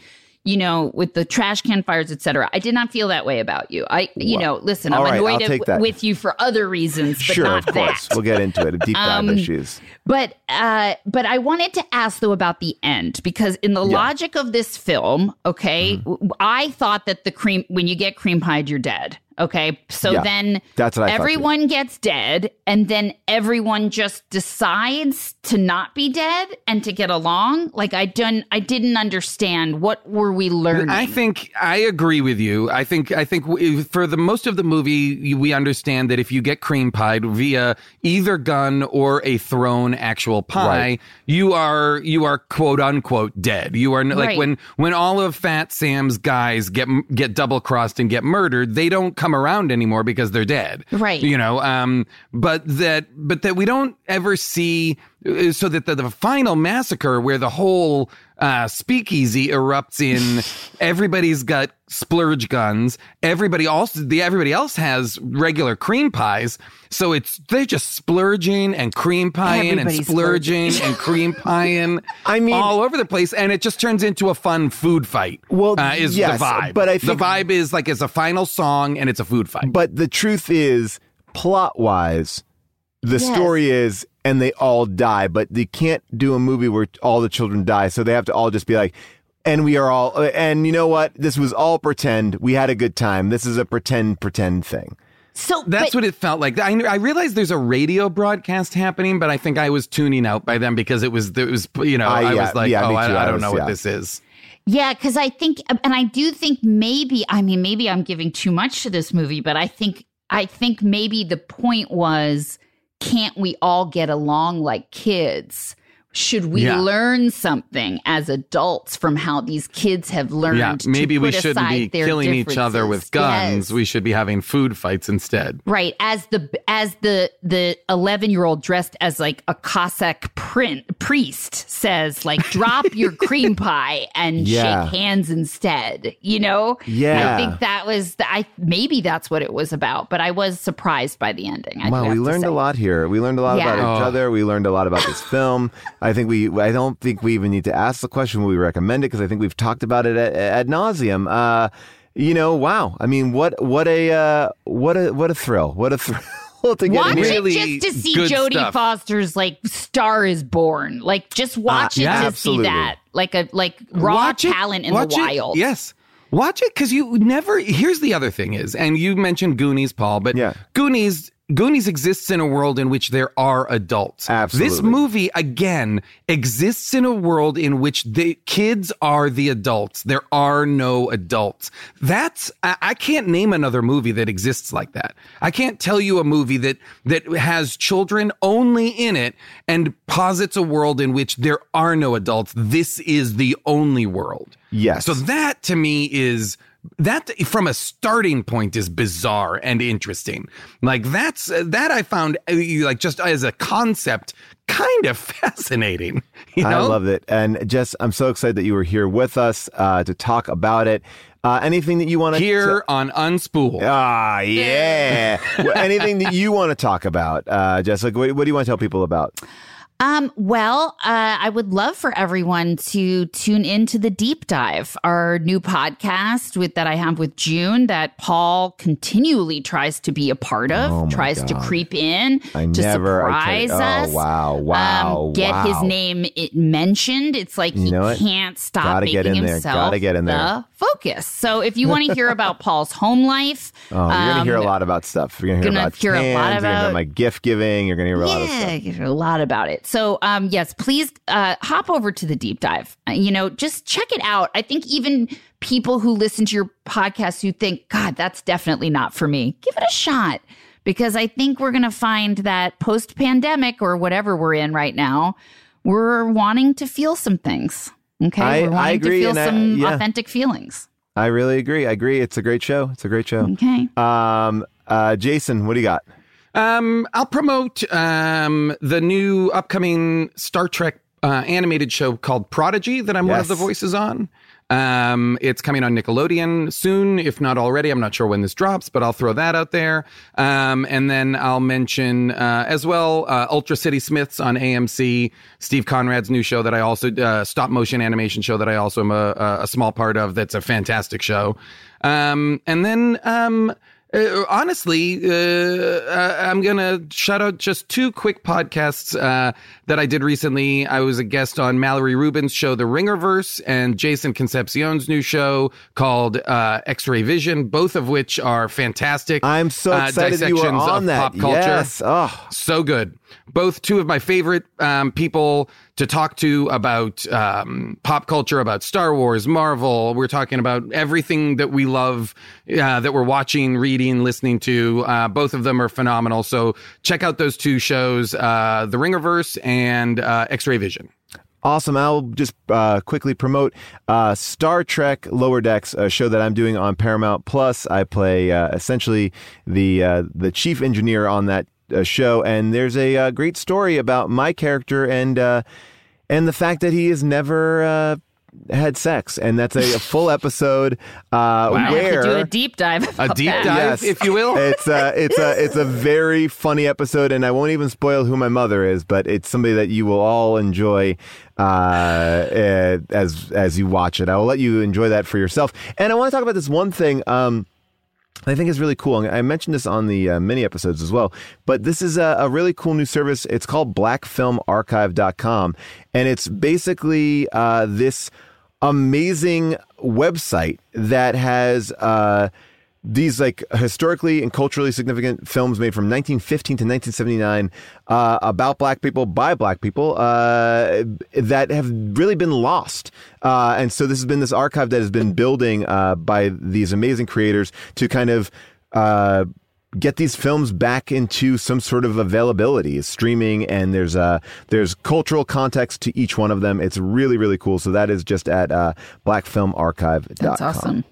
You know, with the trash can fires, etc. I did not feel that way about you. I, you Well, know, listen, I'm right, annoyed at- take that. with you for other reasons, but sure, not of course. that. We'll get into it. Deep dive Um, issues. But uh but I wanted to ask though about the end because in the Yeah. logic of this film, okay, Mm-hmm. I thought that the cream when you get cream pied, you're dead. Okay. So Yeah, then that's what I everyone gets dead and then everyone just decides to not be dead and to get along. Like I don't, I didn't understand what were we learning. I think I agree with you. I think I think for the most of the movie, we understand that if you get cream pied via either gun or a thrown actual pie, Right. you are you are quote unquote dead. You are like Right. when when all of Fat Sam's guys get get double crossed and get murdered, they don't come around anymore because they're dead. Right. You know. Um. But that but that we don't ever see uh, so that the, the final massacre where the whole uh, speakeasy erupts in everybody's got splurge guns. Everybody else the everybody else has regular cream pies. So it's they're just splurging and cream pieing and splurging. splurging. and cream pieing I mean- all over the place. And it just turns into a fun food fight Well, uh, is yes, the vibe. but I think- the vibe is like it's a final song and it's a food fight. But the truth is, plot wise, the Yes. story is, and they all die, but they can't do a movie where all the children die. So they have to all just be like, and we are all, and you know what? This was all pretend. We had a good time. This is a pretend, pretend thing. so That's but- what it felt like. I, I realized there's a radio broadcast happening, but I think I was tuning out by then because it was, it was you know, Ah, I yeah, was like, yeah, oh, I. I I don't was- know what yeah. this is. Yeah, because I think, and I do think maybe, I mean, maybe I'm giving too much to this movie, but I think, I think maybe the point was, can't we all get along like kids? Should we Yeah. learn something as adults from how these kids have learned? Yeah, to maybe we shouldn't be killing each other with guns. Yes. We should be having food fights instead. Right, as the as the the eleven year old dressed as like a Cossack print, priest says, like drop your cream pie and Yeah. shake hands instead. You know, Yeah. I think that was the, I maybe that's what it was about, but I was surprised by the ending. I Wow, we learned a lot here. We learned a lot Yeah. about each Oh. other. We learned a lot about this film. I think we. I don't think we even need to ask the question. We recommend it? Because I think we've talked about it at, ad nauseum. Uh, you know, wow. I mean, what what a uh, what a what a thrill. What a thrill to get Watch in here. Really it just to see Jodie stuff. Foster's like Star is Born. Like just watch it yeah, to absolutely. see that. Like a like raw Watch it- talent in watch the it- wild. Yes. Watch it because you never. Here's the other thing is, and you mentioned Goonies, Paul, but Yeah. Goonies. Goonies exists in a world in which there are adults. Absolutely. This movie, again, exists in a world in which the kids are the adults. There are no adults. That's, I, I can't name another movie that exists like that. I can't tell you a movie that, that has children only in it and posits a world in which there are no adults. This is the only world. Yes. So that to me is that from a starting point is bizarre and interesting. Like that's that I found uh, like just as a concept kind of fascinating. You know? I love it. And Jess, I'm so excited that you were here with us uh, to talk about it. Uh, anything that you want to here on Unspool? Ah, yeah. Anything that you want to talk about, uh, Jessica? What, what do you want to tell people about? Um, well, uh, I would love for everyone to tune into the deep dive, our new podcast with that I have with June that Paul continually tries to be a part of, Oh tries to creep in I to never- surprise you- oh, us. wow, wow, um, get wow. his name it mentioned. It's like he know can't stop Gotta making get in there. himself Gotta get in there. the focus. So if you want to hear about Paul's home life, Oh, you're going to hear a um, lot about stuff. You're going to hear gonna about hear a lot cans, you're gonna hear about- about my gift giving. You're going to hear a lot of yeah, stuff. you hear a lot about it. So, um, yes, please uh, hop over to the deep dive. You know, just check it out. I think even people who listen to your podcast who think, God, that's definitely not for me, give it a shot because I think we're going to find that post pandemic or whatever we're in right now, we're wanting to feel some things. Okay, I- we're wanting I agree, to feel and I- some yeah. authentic feelings. I really agree. I agree. It's a great show. It's a great show. Okay. Um, uh, Jason, what do you got? Um, I'll promote um, the new upcoming Star Trek uh, animated show called Prodigy that I'm one of the voices on. Um, it's coming on Nickelodeon soon, if not already. I'm not sure when this drops, but I'll throw that out there. Um, and then I'll mention uh, as well uh, Ultra City Smiths on AMC, Steve Conrad's new show that I also uh, stop motion animation show that I also am a, a small part of. That's a fantastic show. Um, and then um, uh, honestly, uh, I'm going to shout out just two quick podcasts uh, that I did recently. I was a guest on Mallory Rubin's show, The Ringerverse, and Jason Concepcion's new show called uh, X Ray Vision, both of which are fantastic. I'm so uh, excited you were on that. pop culture. Yes. Oh, So good. Both two of my favorite um, people to talk to about um, pop culture, about Star Wars, Marvel. We're talking about everything that we love, uh, that we're watching, reading, listening to. Uh, both of them are phenomenal. So check out those two shows, uh, The Ringerverse and uh, X Ray Vision. Awesome. I'll just uh, quickly promote uh, Star Trek Lower Decks, a show that I'm doing on Paramount Plus. I play uh, essentially the uh, the chief engineer on that show, and there's a uh, great story about my character and uh, and the fact that he has never. Uh, had sex, and that's a, a full episode uh, I have to where do a deep dive. A deep that. dive, if you will. It's a it's a it's a very funny episode, and I won't even spoil who my mother is, but it's somebody that you will all enjoy uh, uh, as as you watch it. I will let you enjoy that for yourself. And I want to talk about this one thing. Um, I think it's really cool. I mentioned this on the uh, mini episodes as well, but this is a, a really cool new service. It's called blackfilmarchive.com, and it's basically uh, this amazing website that has uh, these like historically and culturally significant films made from 1915 to 1979 uh, about black people by black people uh, that have really been lost. Uh, and so this has been this archive that has been building uh, by these amazing creators to kind of uh, get these films back into some sort of availability, streaming, and there's uh there's cultural context to each one of them. It's really really cool. So that is just at uh, blackfilmarchive.com. That's awesome.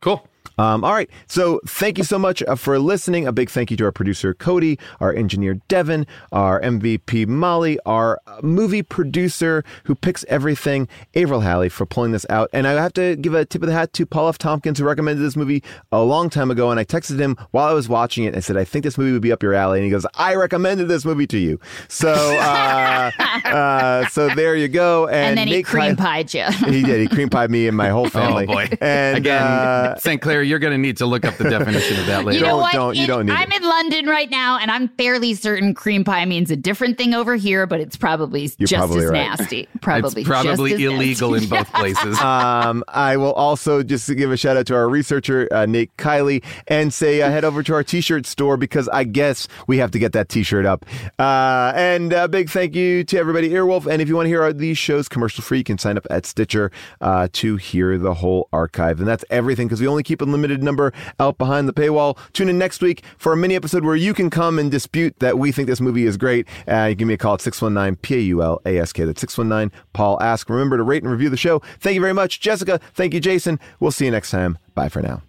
Cool. Um, all right. So thank you so much uh, for listening. A big thank you to our producer, Cody, our engineer, Devon, our MVP, Molly, our uh, movie producer who picks everything, Avril Halley, for pulling this out. And I have to give a tip of the hat to Paul F. Tompkins, who recommended this movie a long time ago. And I texted him while I was watching it and said, I think this movie would be up your alley. And he goes, I recommended this movie to you. So, uh, uh, so there you go. And, And, then he cream Ky- pied you. He did. He cream pied me and my whole family. Oh boy! And Again, uh, St. Clair, you're going to need to look up the definition of that later. You know Don't- what? don't- you It- don't need I'm it. in London right now, and I'm fairly certain cream pie means a different thing over here, but it's probably You're just probably as right. nasty. Probably, it's probably just as illegal nasty. in both places. Um, I will also just give a shout out to our researcher, uh, Nate Kiley, and say uh, head over to our t shirt store because I guess we have to get that t shirt up. Uh, and a big thank you to everybody, Earwolf. And if you want to hear our, these shows commercial free, you can sign up at Stitcher uh, to hear the whole archive. And that's everything because we only keep keep a limited number out behind the paywall. Tune in next week for a mini episode where you can come and dispute that we think this movie is great. Uh, you give me a call at 619 P A U L A S K. That's 619 Paul Ask. Remember to rate and review the show. Thank you very much, Jessica. Thank you, Jason. We'll see you next time. Bye for now.